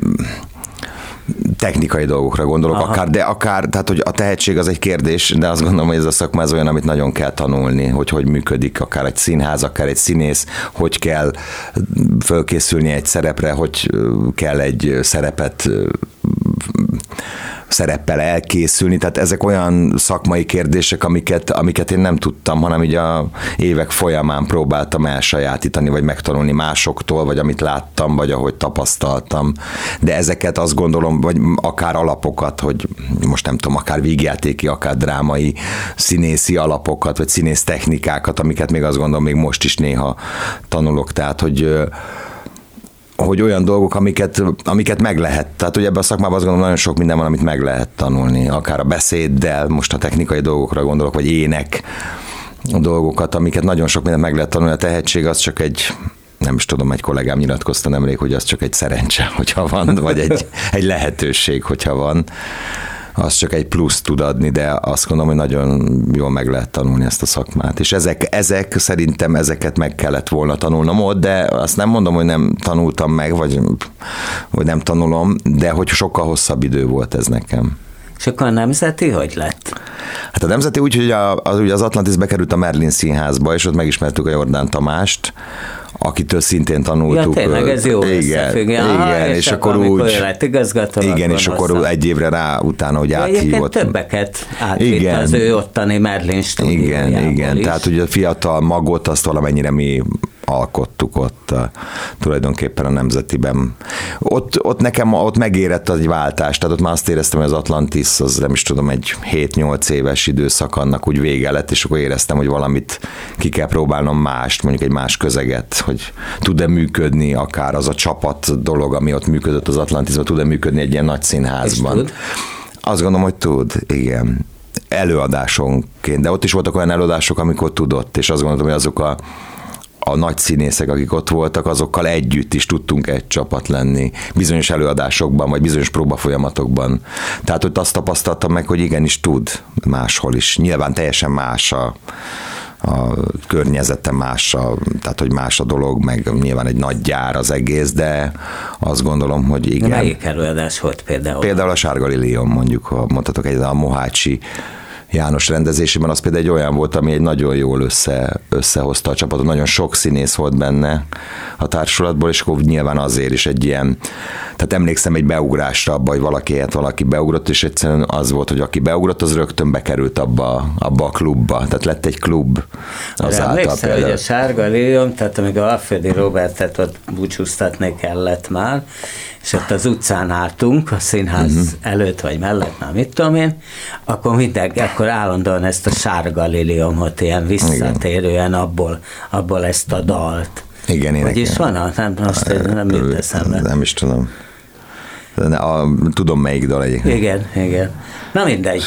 technikai dolgokra gondolok, Aha. akár, de akár, tehát hogy a tehetség az egy kérdés, de azt gondolom, hogy ez a szakma az olyan, amit nagyon kell tanulni, hogy hogy működik akár egy színház, akár egy színész, hogy kell fölkészülni egy szerepre, hogy kell egy szerepet szereppel elkészülni, tehát ezek olyan szakmai kérdések, amiket, amiket én nem tudtam, hanem így a évek folyamán próbáltam elsajátítani, vagy megtanulni másoktól, vagy amit láttam, vagy ahogy tapasztaltam. De ezeket azt gondolom, vagy akár alapokat, hogy most nem tudom, akár vígjátéki, akár drámai színészi alapokat, vagy színész technikákat, amiket még azt gondolom, még most is néha tanulok, tehát hogy hogy olyan dolgok, amiket, amiket meg lehet. Tehát, hogy ebben a szakmában azt gondolom, nagyon sok minden van, amit meg lehet tanulni. Akár a beszéddel, most a technikai dolgokra gondolok, vagy ének dolgokat, amiket nagyon sok mindent meg lehet tanulni. A tehetség az csak egy nem is tudom, egy kollégám nyilatkozta nemrég, hogy az csak egy szerencse, hogyha van, vagy egy, egy lehetőség, hogyha van az csak egy plusz tud adni, de azt gondolom, hogy nagyon jól meg lehet tanulni ezt a szakmát. És ezek, ezek szerintem ezeket meg kellett volna tanulnom ott, de azt nem mondom, hogy nem tanultam meg, vagy, vagy nem tanulom, de hogy sokkal hosszabb idő volt ez nekem. És akkor a nemzeti hogy lett? Hát a nemzeti úgy, hogy a, az, ugye az Atlantis bekerült a Merlin színházba, és ott megismertük a Jordán Tamást, akitől szintén tanultuk. Ja, tényleg, ez jó Igen, igen és, és akkor úgy... lett igazgató, igen, és akkor aztán... egy évre rá utána, hogy áthívott. többeket átvitt igen, az ő ottani Merlin Igen, igen, is. tehát ugye a fiatal magot azt valamennyire mi alkottuk ott a, tulajdonképpen a nemzetiben. Ott, ott nekem ott megérett egy váltás, tehát ott már azt éreztem, hogy az Atlantis az nem is tudom, egy 7-8 éves időszak annak úgy vége lett, és akkor éreztem, hogy valamit ki kell próbálnom mást, mondjuk egy más közeget, hogy tud-e működni akár az a csapat dolog, ami ott működött az Atlantisban, tud-e működni egy ilyen nagy színházban. Azt gondolom, hogy tud, igen előadásonként, de ott is voltak olyan előadások, amikor tudott, és azt gondolom, hogy azok a a nagy színészek, akik ott voltak, azokkal együtt is tudtunk egy csapat lenni bizonyos előadásokban, vagy bizonyos próbafolyamatokban. Tehát ott azt tapasztaltam meg, hogy igenis tud máshol is. Nyilván teljesen más a, a környezete más, a, tehát hogy más a dolog, meg nyilván egy nagy gyár az egész, de azt gondolom, hogy igen. De melyik előadás volt például? Például a Sárga Lilium, mondjuk, ha mondhatok egy a Mohácsi János rendezésében, az például egy olyan volt, ami egy nagyon jól össze, összehozta a csapatot, nagyon sok színész volt benne a társulatból, és akkor nyilván azért is egy ilyen, tehát emlékszem egy beugrásra abba, hogy valaki hát valaki beugrott, és egyszerűen az volt, hogy aki beugrott, az rögtön bekerült abba, abba a klubba, tehát lett egy klub. Az Emlékszem, hogy a Sárga Lilium, tehát amíg a Alföldi Robertet ott búcsúztatni kellett már, és ott az utcán álltunk, a színház uh-huh. előtt vagy mellett, már mit tudom én, akkor minden, akkor állandóan ezt a sárga liliumot ilyen visszatérően abból, abból ezt a dalt. Igen, én Hogy is van? Nem, azt nem jut eszembe. Nem is tudom. A, tudom melyik dal egyébként. Igen, igen. Na mindegy.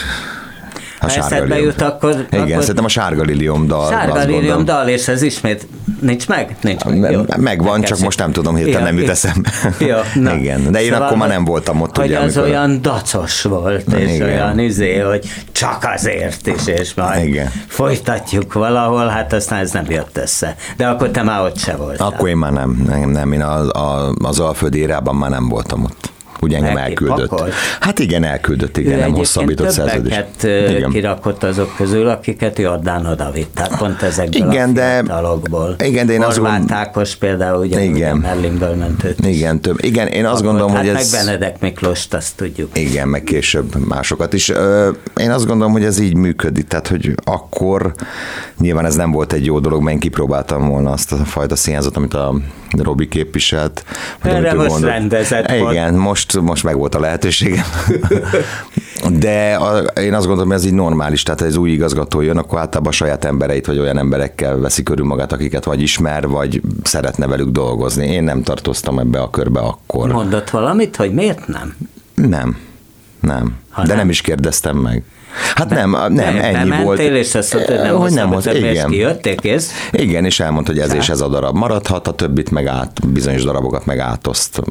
A ha eszedbe jut, akkor... Igen, akkor... szerintem a sárga lilium dal. Sárga lilium dal, és ez ismét nincs meg? Nincs meg. Jó. Megvan, csak most nem tudom, hirtelen nem jut eszembe. Jó, na. Igen, de én szóval, akkor már nem voltam ott. Hogy ugye, az amikor... olyan dacos volt, és Igen. olyan izé, hogy csak azért is, és majd Igen. folytatjuk valahol, hát aztán ez nem jött össze. De akkor te már ott se voltál. Akkor én már nem, nem, nem én az, az Alföldi érában már nem voltam ott. Ugye engem elküldött. Pakolt. Hát igen, elküldött, igen, ő nem hosszabbított szerződés. Igen. kirakott azok közül, akiket Jordán odavitt, tehát pont ezekből igen, a de, Igen, de én azt gondolom... Ákos például, ugye, igen. Merlinből ment őt Igen, több. Igen, én azt gondolom, hát hogy ez... meg Benedek Miklóst, azt tudjuk. Igen, meg később másokat is. Én azt gondolom, hogy ez így működik, tehát, hogy akkor nyilván ez nem volt egy jó dolog, mert én kipróbáltam volna azt a fajta színházat, amit a Robi képviselt. Erre most mondott. rendezett Igen, most most, most meg volt a lehetőségem. De a, én azt gondolom, hogy ez így normális, tehát ez új igazgató jön, akkor általában a saját embereit vagy olyan emberekkel veszi körül magát, akiket vagy ismer, vagy szeretne velük dolgozni. Én nem tartoztam ebbe a körbe akkor. Mondott valamit, hogy miért nem? Nem. Nem. Ha De nem. nem is kérdeztem meg. Hát nem, nem, nem ennyi nem volt. és azt mondta, hogy nem, hogy nem volt, igen. Kijötték, és? Igen, és elmondta, hogy ez és ez a darab maradhat, a többit meg át, bizonyos darabokat meg átoszt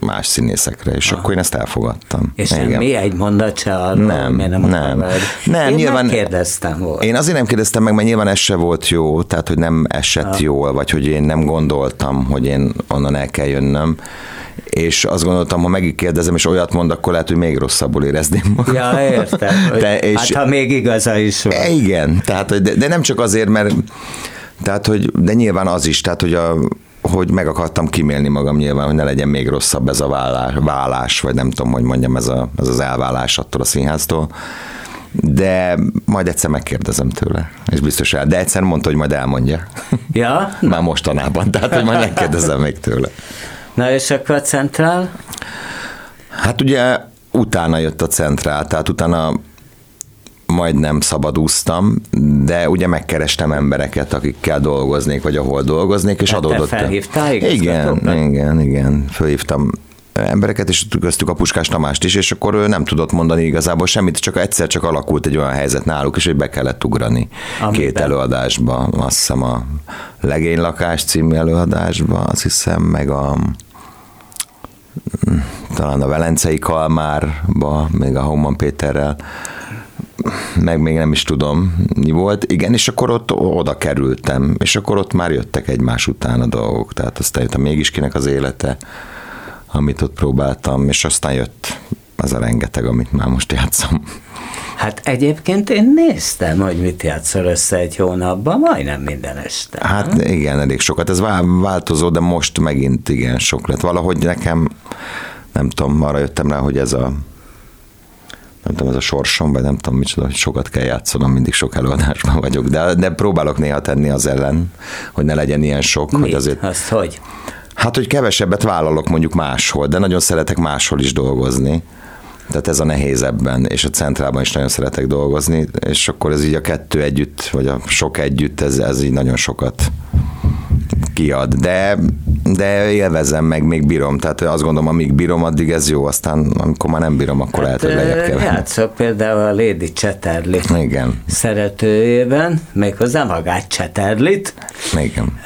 más színészekre, és Aha. akkor én ezt elfogadtam. És igen. semmi egy mondat se arról, nem, nem, nem. nem én nyilván, kérdeztem volna. Én azért nem kérdeztem meg, mert nyilván ez se volt jó, tehát hogy nem esett Aha. jól, vagy hogy én nem gondoltam, hogy én onnan el kell jönnöm és azt gondoltam, ha megkérdezem, és olyat mond, akkor lehet, hogy még rosszabbul érezném magam. Ja, értem. De, és, hát ha még igaza is van. Igen, tehát, de, de nem csak azért, mert tehát, hogy, de nyilván az is, tehát, hogy a, hogy meg akartam kimélni magam nyilván, hogy ne legyen még rosszabb ez a vállás, vállás vagy nem tudom, hogy mondjam, ez, a, ez az elvállás attól a színháztól. De majd egyszer megkérdezem tőle, és biztos el. De egyszer mondta, hogy majd elmondja. Ja? Már mostanában, tehát hogy majd megkérdezem még tőle. Na és akkor a centrál? Hát ugye utána jött a centrál, tehát utána majdnem szabadúztam, de ugye megkerestem embereket, akikkel dolgoznék, vagy ahol dolgoznék, és hát adódott. Te felhívtál Igen, igen, igen, felhívtam embereket, és köztük a Puskás Tamást is, és akkor ő nem tudott mondani igazából semmit, csak egyszer csak alakult egy olyan helyzet náluk, és hogy be kellett ugrani Amiben? két előadásba, azt hiszem a Legénylakás című előadásba, azt hiszem, meg a talán a Velencei Kalmárba, még a Homan Péterrel, meg még nem is tudom, mi volt. Igen, és akkor ott oda kerültem, és akkor ott már jöttek egymás után a dolgok, tehát aztán jött a mégis kinek az élete, amit ott próbáltam, és aztán jött az a rengeteg, amit már most játszom. Hát egyébként én néztem, hogy mit játszol össze egy hónapban, majdnem minden este. Hát igen, elég sokat. Ez változó, de most megint igen sok lett. Valahogy nekem, nem tudom, arra jöttem rá, hogy ez a nem tudom, ez a sorsom, vagy nem tudom micsoda, hogy sokat kell játszanom, mindig sok előadásban vagyok, de, de próbálok néha tenni az ellen, hogy ne legyen ilyen sok. Mit? Hogy azért, Azt hogy? Hát, hogy kevesebbet vállalok mondjuk máshol, de nagyon szeretek máshol is dolgozni. Tehát ez a nehéz ebben, és a centrálban is nagyon szeretek dolgozni, és akkor ez így a kettő együtt, vagy a sok együtt, ez, ez így nagyon sokat kiad, de, de élvezem meg, még bírom, tehát azt gondolom, amíg bírom, addig ez jó, aztán amikor már nem bírom, akkor hát, lehet, hogy lejjebb kell. Játszok például a Lady Chatterley Igen. szeretőjében, méghozzá magát Chatterlit. Igen.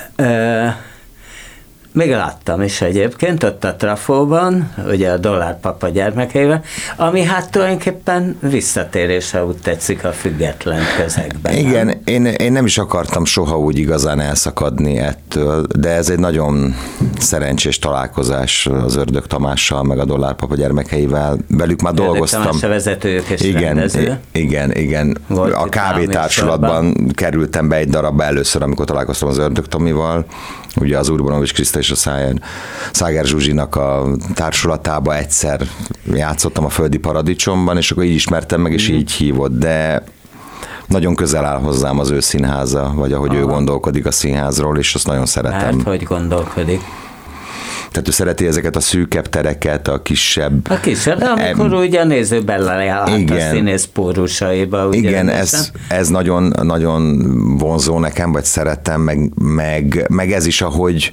Még láttam is egyébként ott a Trafóban, ugye a dollárpapa gyermekeivel, ami hát tulajdonképpen visszatérése úgy tetszik a független közegben. Igen, én, én nem is akartam soha úgy igazán elszakadni ettől, de ez egy nagyon szerencsés találkozás az Ördög Tamással, meg a dollárpapa gyermekeivel. Velük már Ördög dolgoztam. Tamás a vezetőjük és igen, rendező. igen, igen. Volt a kávétársulatban kerültem be egy darabba először, amikor találkoztam az Ördög Tomival, ugye az Urbanovics Kriszta és a Szájer, Száger Zsuzsinak a társulatába egyszer játszottam a Földi Paradicsomban, és akkor így ismertem meg, és mm. így hívott, de nagyon közel áll hozzám az ő színháza, vagy ahogy Aha. ő gondolkodik a színházról, és azt nagyon szeretem. Hát, hogy gondolkodik? Tehát ő szereti ezeket a szűkebb tereket, a kisebb... A kisebb, de amikor em, ugye a néző beleállt igen, a színész pórusaiba. Ugye igen, ez, ez nagyon, nagyon vonzó nekem, vagy szeretem, meg, meg, meg ez is, ahogy,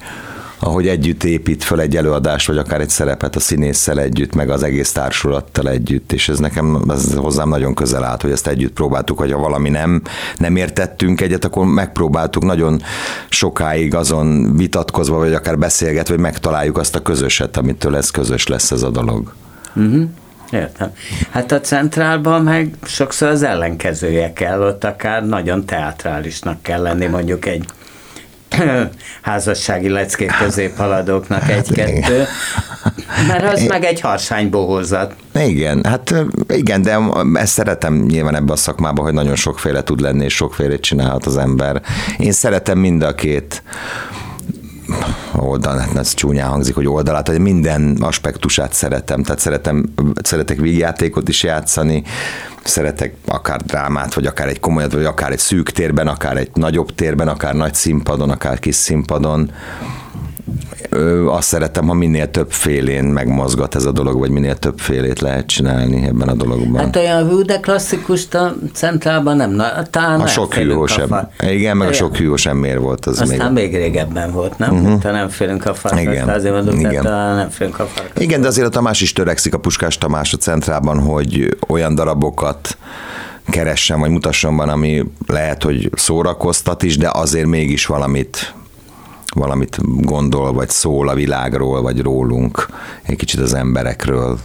ahogy együtt épít föl egy előadást, vagy akár egy szerepet a színésszel együtt, meg az egész társulattal együtt, és ez nekem ez hozzám nagyon közel állt, hogy ezt együtt próbáltuk, hogy ha valami nem, nem értettünk egyet, akkor megpróbáltuk nagyon sokáig azon vitatkozva, vagy akár beszélgetve, hogy megtaláljuk azt a közöset, amitől ez közös lesz ez a dolog. Uh-huh. Értem. Hát a centrálban meg sokszor az ellenkezője kell, ott akár nagyon teatrálisnak kell lenni, mondjuk egy házassági leckék középhaladóknak hát, egy-kettő, mert az meg egy harsány bohózat. Igen, hát igen, de ezt szeretem nyilván ebbe a szakmába, hogy nagyon sokféle tud lenni, és sokféle csinálhat az ember. Én szeretem mind a két oldal, hát ez csúnyán hangzik, hogy oldalát, hogy minden aspektusát szeretem, tehát szeretem, szeretek vígjátékot is játszani, szeretek akár drámát, vagy akár egy komolyat, vagy akár egy szűk térben, akár egy nagyobb térben, akár nagy színpadon, akár kis színpadon azt szeretem, ha minél több félén megmozgat ez a dolog, vagy minél több félét lehet csinálni ebben a dologban. Hát olyan hű, de klasszikus a centrálban nem, na, talán a sok hűhó sem. Igen, meg a sok hűhó sem miért volt az Aztán még. még régebben volt, nem? Uh-huh. Ha nem félünk a farkasra, Igen. azért mondom, Igen. Tehát, nem félünk a farkasra. Igen, de azért a Tamás is törekszik, a Puskás Tamás a centrában, hogy olyan darabokat keressen, vagy mutasson van, ami lehet, hogy szórakoztat is, de azért mégis valamit valamit gondol, vagy szól a világról, vagy rólunk, egy kicsit az emberekről.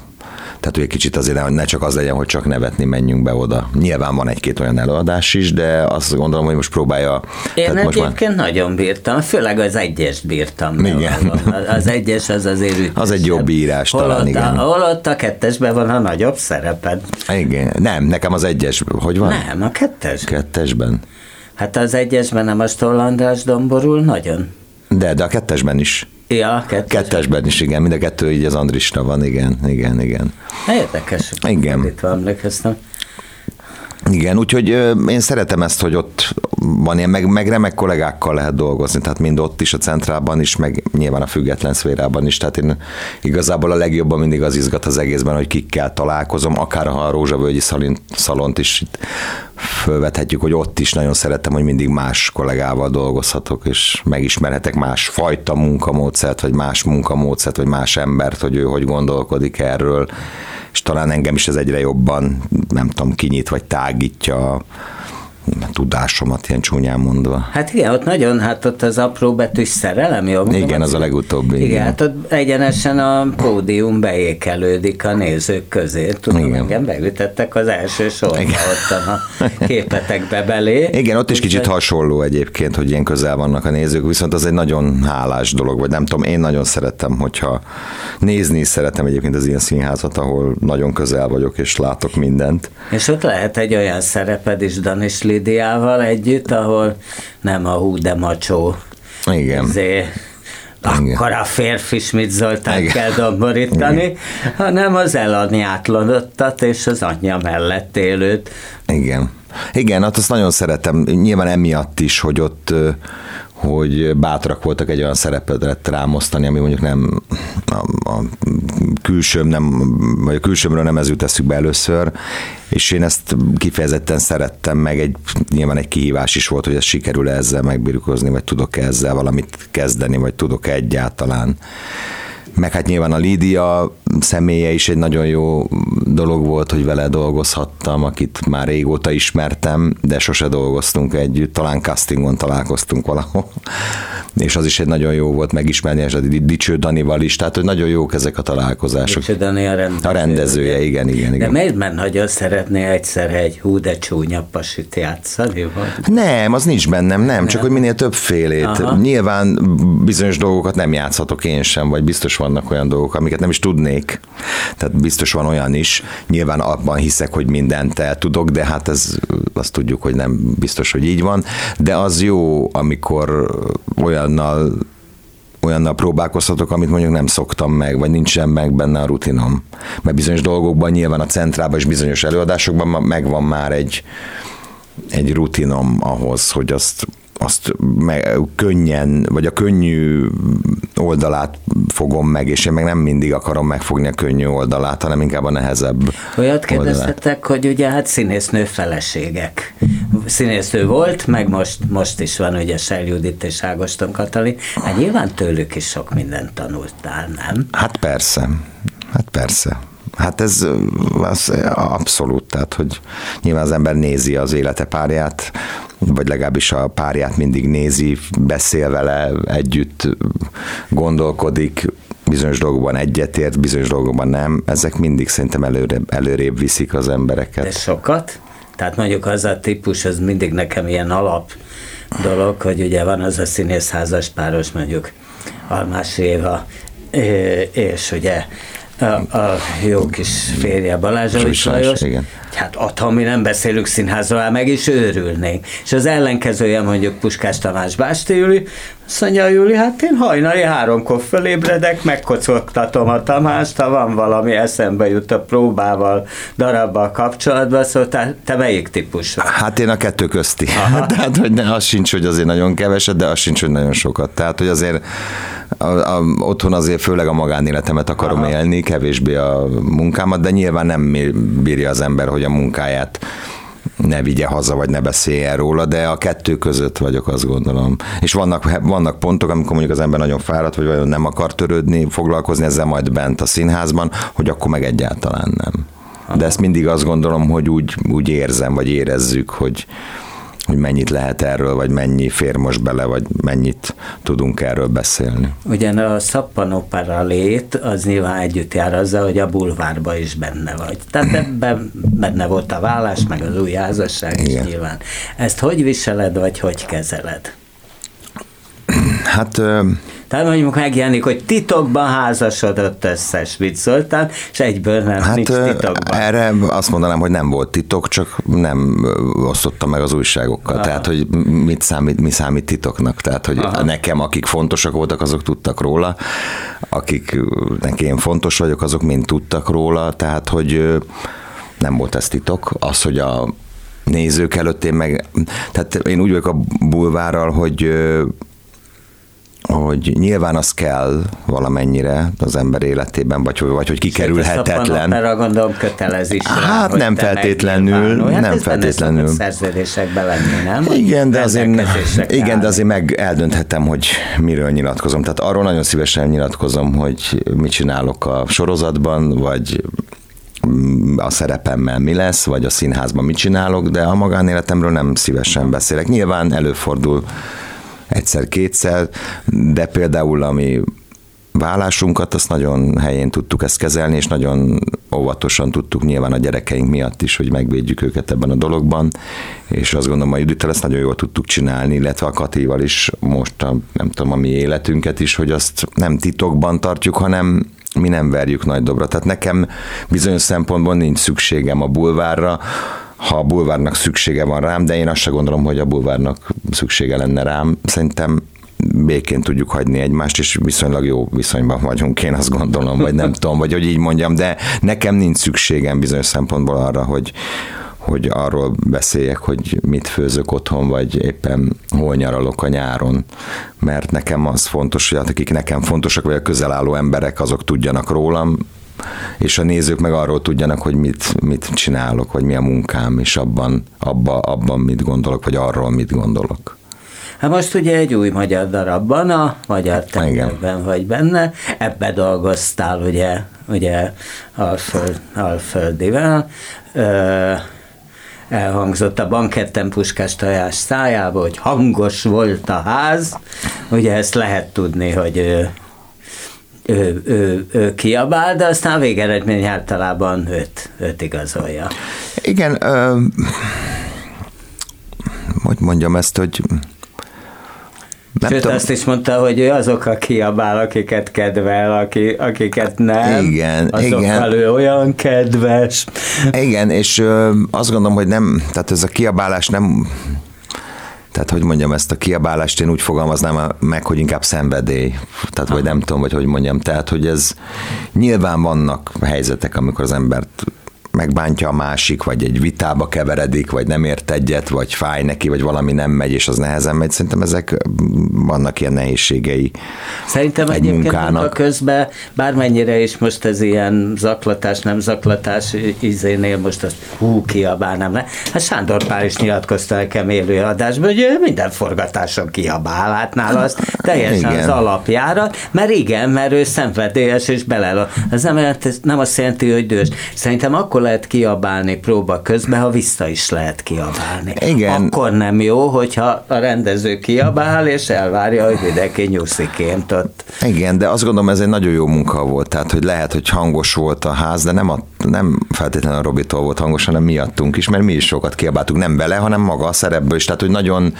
Tehát, hogy egy kicsit azért hogy ne csak az legyen, hogy csak nevetni menjünk be oda. Nyilván van egy-két olyan előadás is, de azt gondolom, hogy most próbálja. Én tehát most egyébként már... nagyon bírtam, főleg az egyes bírtam. Igen. Az egyes az azért ütősebb. Az egy jobb írás hol talán, igen. Hol ott a kettesben van a nagyobb szereped? Igen. Nem, nekem az egyes, hogy van? Nem, a kettes. Kettesben. Hát az egyesben nem a Stollandrás domborul nagyon. De, de a kettesben is. Ja, kettesben. kettesben is, igen. Mind a kettő így az Andrisra van, igen, igen, igen. Érdekes. Igen. Itt emlékeztem. Igen, úgyhogy én szeretem ezt, hogy ott van ilyen, meg, meg remek kollégákkal lehet dolgozni, tehát mind ott is, a centrálban is, meg nyilván a független szférában is, tehát én igazából a legjobban mindig az izgat az egészben, hogy kikkel találkozom, akár ha a Rózsavölgyi szalont is itt fölvethetjük, hogy ott is nagyon szeretem, hogy mindig más kollégával dolgozhatok, és megismerhetek más fajta munkamódszert, vagy más munkamódszert, vagy más embert, hogy ő hogy gondolkodik erről, és talán engem is ez egyre jobban, nem tudom, kinyit, vagy tágítja tudásomat, ilyen csúnyán mondva. Hát igen, ott nagyon, hát ott az apró betűs szerelem, jó? Igen, az a legutóbbi. Igen, igen, hát ott egyenesen a pódium beékelődik a nézők közé. Tudom, igen. engem beütettek az első sorba ott a képetekbe belé. Igen, ott is kicsit hasonló egyébként, hogy ilyen közel vannak a nézők, viszont az egy nagyon hálás dolog, vagy nem tudom, én nagyon szeretem, hogyha nézni is szeretem egyébként az ilyen színházat, ahol nagyon közel vagyok, és látok mindent. És ott lehet egy olyan szereped is Danis Lidiával együtt, ahol nem a hú de macsó. Igen. Zé, akkor a férfi Schmidt Zoltán Igen. kell domborítani, Igen. hanem az elanyátlanottat és az anyja mellett élőt. Igen. Igen, hát azt nagyon szeretem, nyilván emiatt is, hogy ott hogy bátrak voltak egy olyan szerepet rámosztani, ami mondjuk nem a, a külsőm nem, vagy a külsőmről nem ez jut eszükbe először, és én ezt kifejezetten szerettem, meg egy, nyilván egy kihívás is volt, hogy ez sikerül ezzel megbirkozni, vagy tudok ezzel valamit kezdeni, vagy tudok egyáltalán. Meg hát nyilván a Lídia személye is egy nagyon jó dolog volt, hogy vele dolgozhattam, akit már régóta ismertem, de sose dolgoztunk együtt, talán castingon találkoztunk valahol, és az is egy nagyon jó volt megismerni, és a Dicső Danival is, tehát hogy nagyon jók ezek a találkozások. Dicső Dani a rendezője. A rendezője, igen, igen, igen. De miért már nagyon szeretné egyszer egy hú de csúnya pasit játszani? Vagy? Nem, az nincs bennem, nem, nem. csak hogy minél többfélét. Aha. Nyilván bizonyos dolgokat nem játszhatok én sem, vagy biztos vannak olyan dolgok, amiket nem is tudnék. Tehát biztos van olyan is. Nyilván abban hiszek, hogy mindent el tudok, de hát ez azt tudjuk, hogy nem biztos, hogy így van. De az jó, amikor olyannal olyannal próbálkozhatok, amit mondjuk nem szoktam meg, vagy nincsen meg benne a rutinom. Mert bizonyos dolgokban, nyilván a centrában és bizonyos előadásokban megvan már egy, egy rutinom ahhoz, hogy azt azt meg, könnyen, vagy a könnyű oldalát fogom meg, és én meg nem mindig akarom megfogni a könnyű oldalát, hanem inkább a nehezebb Olyat kérdeztetek, hogy ugye hát színésznő feleségek. Színésznő volt, meg most, most is van ugye Sel Judit és Ágoston Katalin. Hát nyilván tőlük is sok mindent tanultál, nem? Hát persze. Hát persze. Hát ez az abszolút, tehát hogy nyilván az ember nézi az élete párját, vagy legalábbis a párját mindig nézi, beszél vele, együtt gondolkodik, bizonyos dolgokban egyetért, bizonyos dolgokban nem, ezek mindig szerintem előrébb, előrébb viszik az embereket. De sokat? Tehát mondjuk az a típus, az mindig nekem ilyen alap dolog, hogy ugye van az a színészházas páros, mondjuk Almás Éva, és ugye a, a jó kis férje Balázs Lajos, igen. Hát ha mi nem beszélünk színházról, meg is őrülnénk. És az ellenkezője mondjuk Puskás Tamás Básti Júli, azt mondja Júli, hát én hajnali háromkor fölébredek, megkocogtatom a Tamást, ha van valami eszembe jut a próbával, darabbal kapcsolatban, szóval te, te melyik típus vagy? Hát én a kettő közti. Aha. Tehát, hogy ne, az sincs, hogy azért nagyon keveset, de az sincs, hogy nagyon sokat. Tehát, hogy azért a, a, otthon azért főleg a magánéletemet akarom Aha. élni, kevésbé a munkámat, de nyilván nem bírja az ember, hogy a munkáját ne vigye haza, vagy ne beszéljen róla, de a kettő között vagyok, azt gondolom. És vannak, vannak pontok, amikor mondjuk az ember nagyon fáradt, vagy nem akar törődni, foglalkozni ezzel majd bent a színházban, hogy akkor meg egyáltalán nem. De ezt mindig azt gondolom, hogy úgy, úgy érzem, vagy érezzük, hogy, hogy mennyit lehet erről, vagy mennyi fér most bele, vagy mennyit tudunk erről beszélni. Ugyan a szappanopera lét az nyilván együtt jár azzal, hogy a bulvárba is benne vagy. Tehát ebben benne volt a vállás, meg az új házasság is nyilván. Ezt hogy viseled, vagy hogy kezeled? Hát tehát mondjuk megjelenik, hogy titokban házasodott össze Schmidt Zoltán, és egyből nem, hát, nincs titokban. Erre azt mondanám, hogy nem volt titok, csak nem osztotta meg az újságokkal. Aha. Tehát, hogy mit számít, mi számít titoknak. Tehát, hogy Aha. nekem, akik fontosak voltak, azok tudtak róla, akik neki én fontos vagyok, azok mind tudtak róla, tehát, hogy nem volt ez titok. Az, hogy a nézők előtt én meg, tehát én úgy vagyok a bulvárral, hogy hogy nyilván az kell valamennyire az ember életében, vagy, vagy hogy kikerülhetetlen. Mert gondolom kötelezés. Hát rá, nem feltétlenül, hát nem feltétlenül. szerződésekbe lenni, nem? Igen, de azért, igen, de azért meg eldönthetem, hogy miről nyilatkozom. Tehát arról nagyon szívesen nyilatkozom, hogy mit csinálok a sorozatban, vagy a szerepemmel mi lesz, vagy a színházban mit csinálok, de a magánéletemről nem szívesen beszélek. Nyilván előfordul egyszer-kétszer, de például ami vállásunkat, azt nagyon helyén tudtuk ezt kezelni, és nagyon óvatosan tudtuk nyilván a gyerekeink miatt is, hogy megvédjük őket ebben a dologban, és azt gondolom, a Judittel ezt nagyon jól tudtuk csinálni, illetve a Katival is most a, nem tudom, a mi életünket is, hogy azt nem titokban tartjuk, hanem mi nem verjük nagy dobra. Tehát nekem bizonyos szempontból nincs szükségem a bulvárra, ha a bulvárnak szüksége van rám, de én azt se gondolom, hogy a bulvárnak szüksége lenne rám. Szerintem békén tudjuk hagyni egymást, és viszonylag jó viszonyban vagyunk, én azt gondolom, vagy nem tudom, vagy hogy így mondjam, de nekem nincs szükségem bizonyos szempontból arra, hogy, hogy arról beszéljek, hogy mit főzök otthon, vagy éppen hol nyaralok a nyáron, mert nekem az fontos, hogy akik nekem fontosak, vagy a közel álló emberek, azok tudjanak rólam, és a nézők meg arról tudjanak, hogy mit, mit csinálok, vagy mi a munkám, és abban, abba, abban mit gondolok, vagy arról mit gondolok. Hát most ugye egy új magyar darabban, a Magyar Tengerben vagy benne, ebbe dolgoztál ugye, ugye Alföld, Alföldivel, ö, elhangzott a banketten puskás tojás szájába, hogy hangos volt a ház, ugye ezt lehet tudni, hogy ő, ő, ő kiabál, de aztán a végeredmény általában őt, őt igazolja. Igen, ö, hogy mondjam ezt, hogy nem Sőt, tudom. azt is mondta, hogy ő azok, a kiabál, akiket kedvel, aki, akiket nem. Igen, igen. ő olyan kedves. Igen, és ö, azt gondolom, hogy nem, tehát ez a kiabálás nem, tehát hogy mondjam, ezt a kiabálást én úgy fogalmaznám meg, hogy inkább szenvedély. Tehát, vagy nem tudom, vagy hogy mondjam. Tehát, hogy ez nyilván vannak helyzetek, amikor az embert megbántja a másik, vagy egy vitába keveredik, vagy nem ért egyet, vagy fáj neki, vagy valami nem megy, és az nehezen megy. Szerintem ezek vannak ilyen nehézségei Szerintem egy egyébként munkának. közben, bármennyire is most ez ilyen zaklatás, nem zaklatás izénél most azt hú, kiabálnám le. Hát Sándor Pál is nyilatkozta nekem élő adásban, hogy minden forgatáson kiabál, hát nála az teljesen igen. az alapjára, mert igen, mert ő szenvedélyes és bele. Ez nem, nem azt jelenti, hogy dühös. Szerintem akkor lehet kiabálni próba közben, ha vissza is lehet kiabálni. Igen. Akkor nem jó, hogyha a rendező kiabál, és elvárja, hogy videki nyusziként ott. Igen, de azt gondolom, ez egy nagyon jó munka volt, tehát hogy lehet, hogy hangos volt a ház, de nem, a, nem feltétlenül a Robitól volt hangos, hanem miattunk is, mert mi is sokat kiabáltunk, nem bele, hanem maga a szerepből is, tehát hogy nagyon,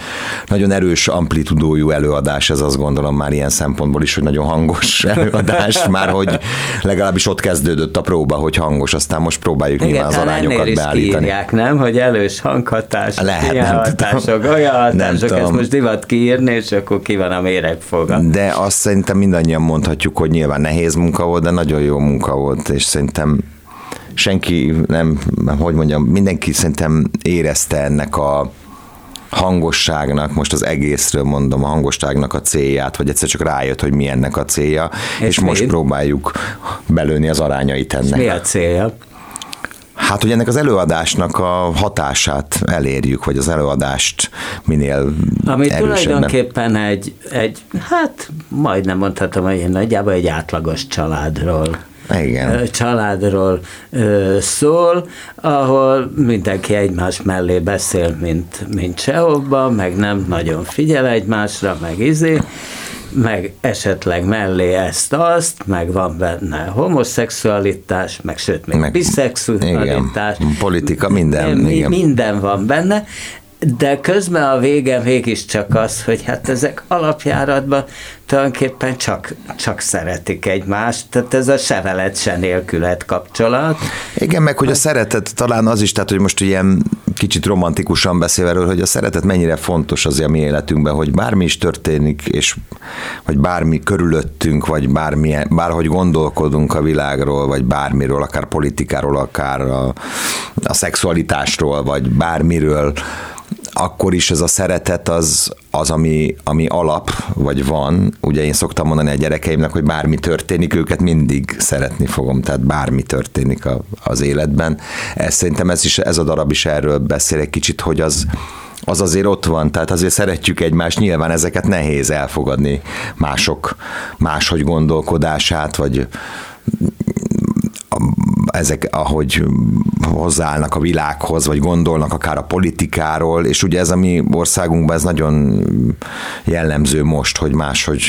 nagyon erős amplitudójú előadás, ez azt gondolom már ilyen szempontból is, hogy nagyon hangos előadás, már hogy legalábbis ott kezdődött a próba, hogy hangos, aztán most próbáljuk próbáljuk Igen, nyilván az arányokat is beállítani. Kiírják, nem? Hogy elős hanghatás, Lehet, nem hatások, tudom. olyan hatások, nem ezt most divat kiírni, és akkor ki van a méregfoga. De azt szerintem mindannyian mondhatjuk, hogy nyilván nehéz munka volt, de nagyon jó munka volt, és szerintem senki nem, hogy mondjam, mindenki szerintem érezte ennek a hangosságnak, most az egészről mondom, a hangosságnak a célját, vagy egyszer csak rájött, hogy mi ennek a célja, és, és most próbáljuk belőni az arányait ennek. És mi a célja? Hát, hogy ennek az előadásnak a hatását elérjük, vagy az előadást minél Ami tulajdonképpen egy, egy, hát majdnem mondhatom, hogy nagyjából egy átlagos családról igen. családról szól, ahol mindenki egymás mellé beszél, mint, mint sehova, meg nem nagyon figyel egymásra, meg izé, meg esetleg mellé ezt-azt, meg van benne homoszexualitás, meg sőt, még meg, biszexualitás. Igen, politika, minden. Mi, igen. Minden van benne, de közben a vége mégiscsak az, hogy hát ezek alapjáratban tulajdonképpen csak, csak szeretik egymást, tehát ez a sevelet se nélkület kapcsolat. Igen, meg hogy a szeretet talán az is, tehát hogy most ilyen kicsit romantikusan beszél erről, hogy a szeretet mennyire fontos az a mi életünkben, hogy bármi is történik, és vagy bármi körülöttünk, vagy bármi, bárhogy gondolkodunk a világról, vagy bármiről, akár politikáról, akár a, a szexualitásról, vagy bármiről, akkor is ez a szeretet az, az ami, ami alap, vagy van. Ugye én szoktam mondani a gyerekeimnek, hogy bármi történik, őket mindig szeretni fogom, tehát bármi történik a, az életben. Ez szerintem ez, is, ez a darab is erről beszél egy kicsit, hogy az, az azért ott van, tehát azért szeretjük egymást, nyilván ezeket nehéz elfogadni mások máshogy gondolkodását, vagy ezek, ahogy hozzáállnak a világhoz, vagy gondolnak akár a politikáról, és ugye ez a mi országunkban ez nagyon jellemző most, hogy máshogy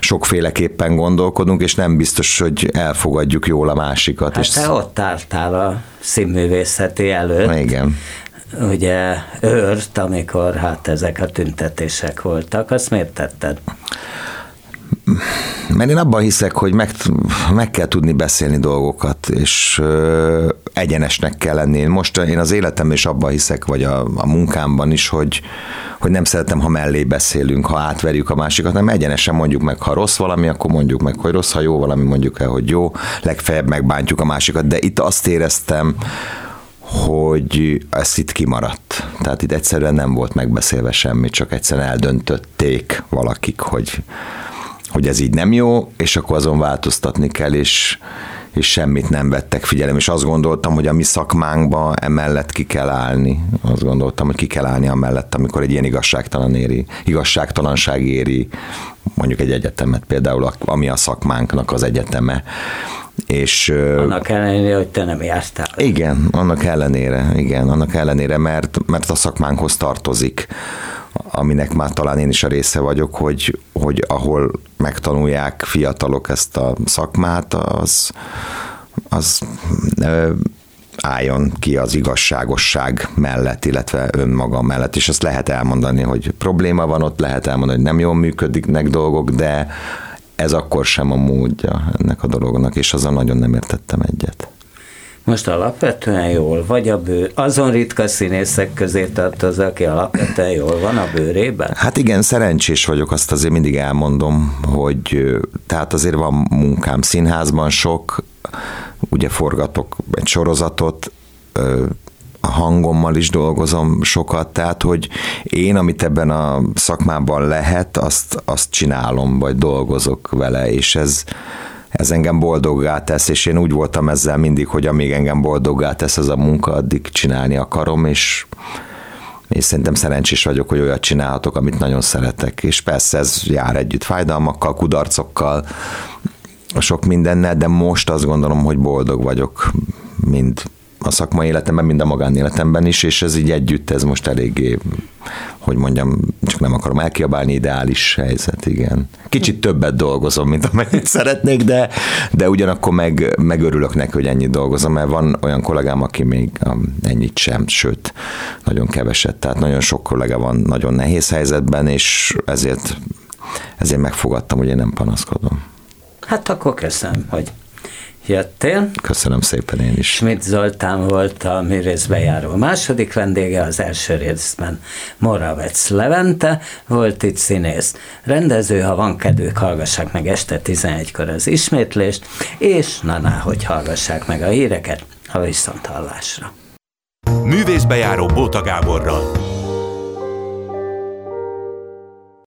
sokféleképpen gondolkodunk, és nem biztos, hogy elfogadjuk jól a másikat. Hát és te ott álltál a színművészeti előtt. Igen. Ugye őrt, amikor hát ezek a tüntetések voltak, azt miért tetted? Mert én abban hiszek, hogy meg, meg kell tudni beszélni dolgokat, és ö, egyenesnek kell lenni. Most én az életemben is abban hiszek, vagy a, a munkámban is, hogy, hogy nem szeretem, ha mellé beszélünk, ha átverjük a másikat, nem egyenesen mondjuk meg, ha rossz valami, akkor mondjuk meg, hogy rossz, ha jó valami, mondjuk el, hogy jó, legfeljebb megbántjuk a másikat, de itt azt éreztem, hogy ez itt kimaradt. Tehát itt egyszerűen nem volt megbeszélve semmi, csak egyszerűen eldöntötték valakik, hogy hogy ez így nem jó, és akkor azon változtatni kell, és, és semmit nem vettek figyelem, és azt gondoltam, hogy a mi szakmánkba emellett ki kell állni. Azt gondoltam, hogy ki kell állni amellett, amikor egy ilyen igazságtalan éri, igazságtalanság éri mondjuk egy egyetemet, például ami a szakmánknak az egyeteme. És, annak ellenére, hogy te nem jártál. Igen, annak ellenére, igen, annak ellenére, mert, mert a szakmánkhoz tartozik aminek már talán én is a része vagyok, hogy, hogy ahol megtanulják fiatalok ezt a szakmát, az, az álljon ki az igazságosság mellett, illetve önmaga mellett, és azt lehet elmondani, hogy probléma van ott, lehet elmondani, hogy nem jól működnek dolgok, de ez akkor sem a módja ennek a dolognak, és azon nagyon nem értettem egyet. Most alapvetően jól vagy a bőr, azon ritka színészek közé tartoz, aki alapvetően jól van a bőrében? Hát igen, szerencsés vagyok, azt azért mindig elmondom, hogy tehát azért van munkám színházban sok, ugye forgatok egy sorozatot, a hangommal is dolgozom sokat, tehát hogy én, amit ebben a szakmában lehet, azt, azt csinálom, vagy dolgozok vele, és ez, ez engem boldoggá tesz, és én úgy voltam ezzel mindig, hogy amíg engem boldoggá tesz ez a munka, addig csinálni akarom, és és szerintem szerencsés vagyok, hogy olyat csinálhatok, amit nagyon szeretek. És persze ez jár együtt fájdalmakkal, kudarcokkal, sok mindennel, de most azt gondolom, hogy boldog vagyok, mind a szakmai életemben, mind a magánéletemben is, és ez így együtt, ez most eléggé, hogy mondjam, csak nem akarom elkiabálni, ideális helyzet, igen. Kicsit többet dolgozom, mint amennyit szeretnék, de, de ugyanakkor meg, megörülök neki, hogy ennyit dolgozom, mert van olyan kollégám, aki még ennyit sem, sőt, nagyon keveset, tehát nagyon sok kollega van nagyon nehéz helyzetben, és ezért, ezért megfogadtam, hogy én nem panaszkodom. Hát akkor köszönöm, hogy jöttél. Köszönöm szépen én is. Schmidt Zoltán volt a műrészbe járó második vendége, az első részben Moravec Levente volt itt színész. Rendező, ha van kedvük, hallgassák meg este 11-kor az ismétlést, és na, na hogy hallgassák meg a híreket, a viszont hallásra. Művészbejáró Bóta Gáborral.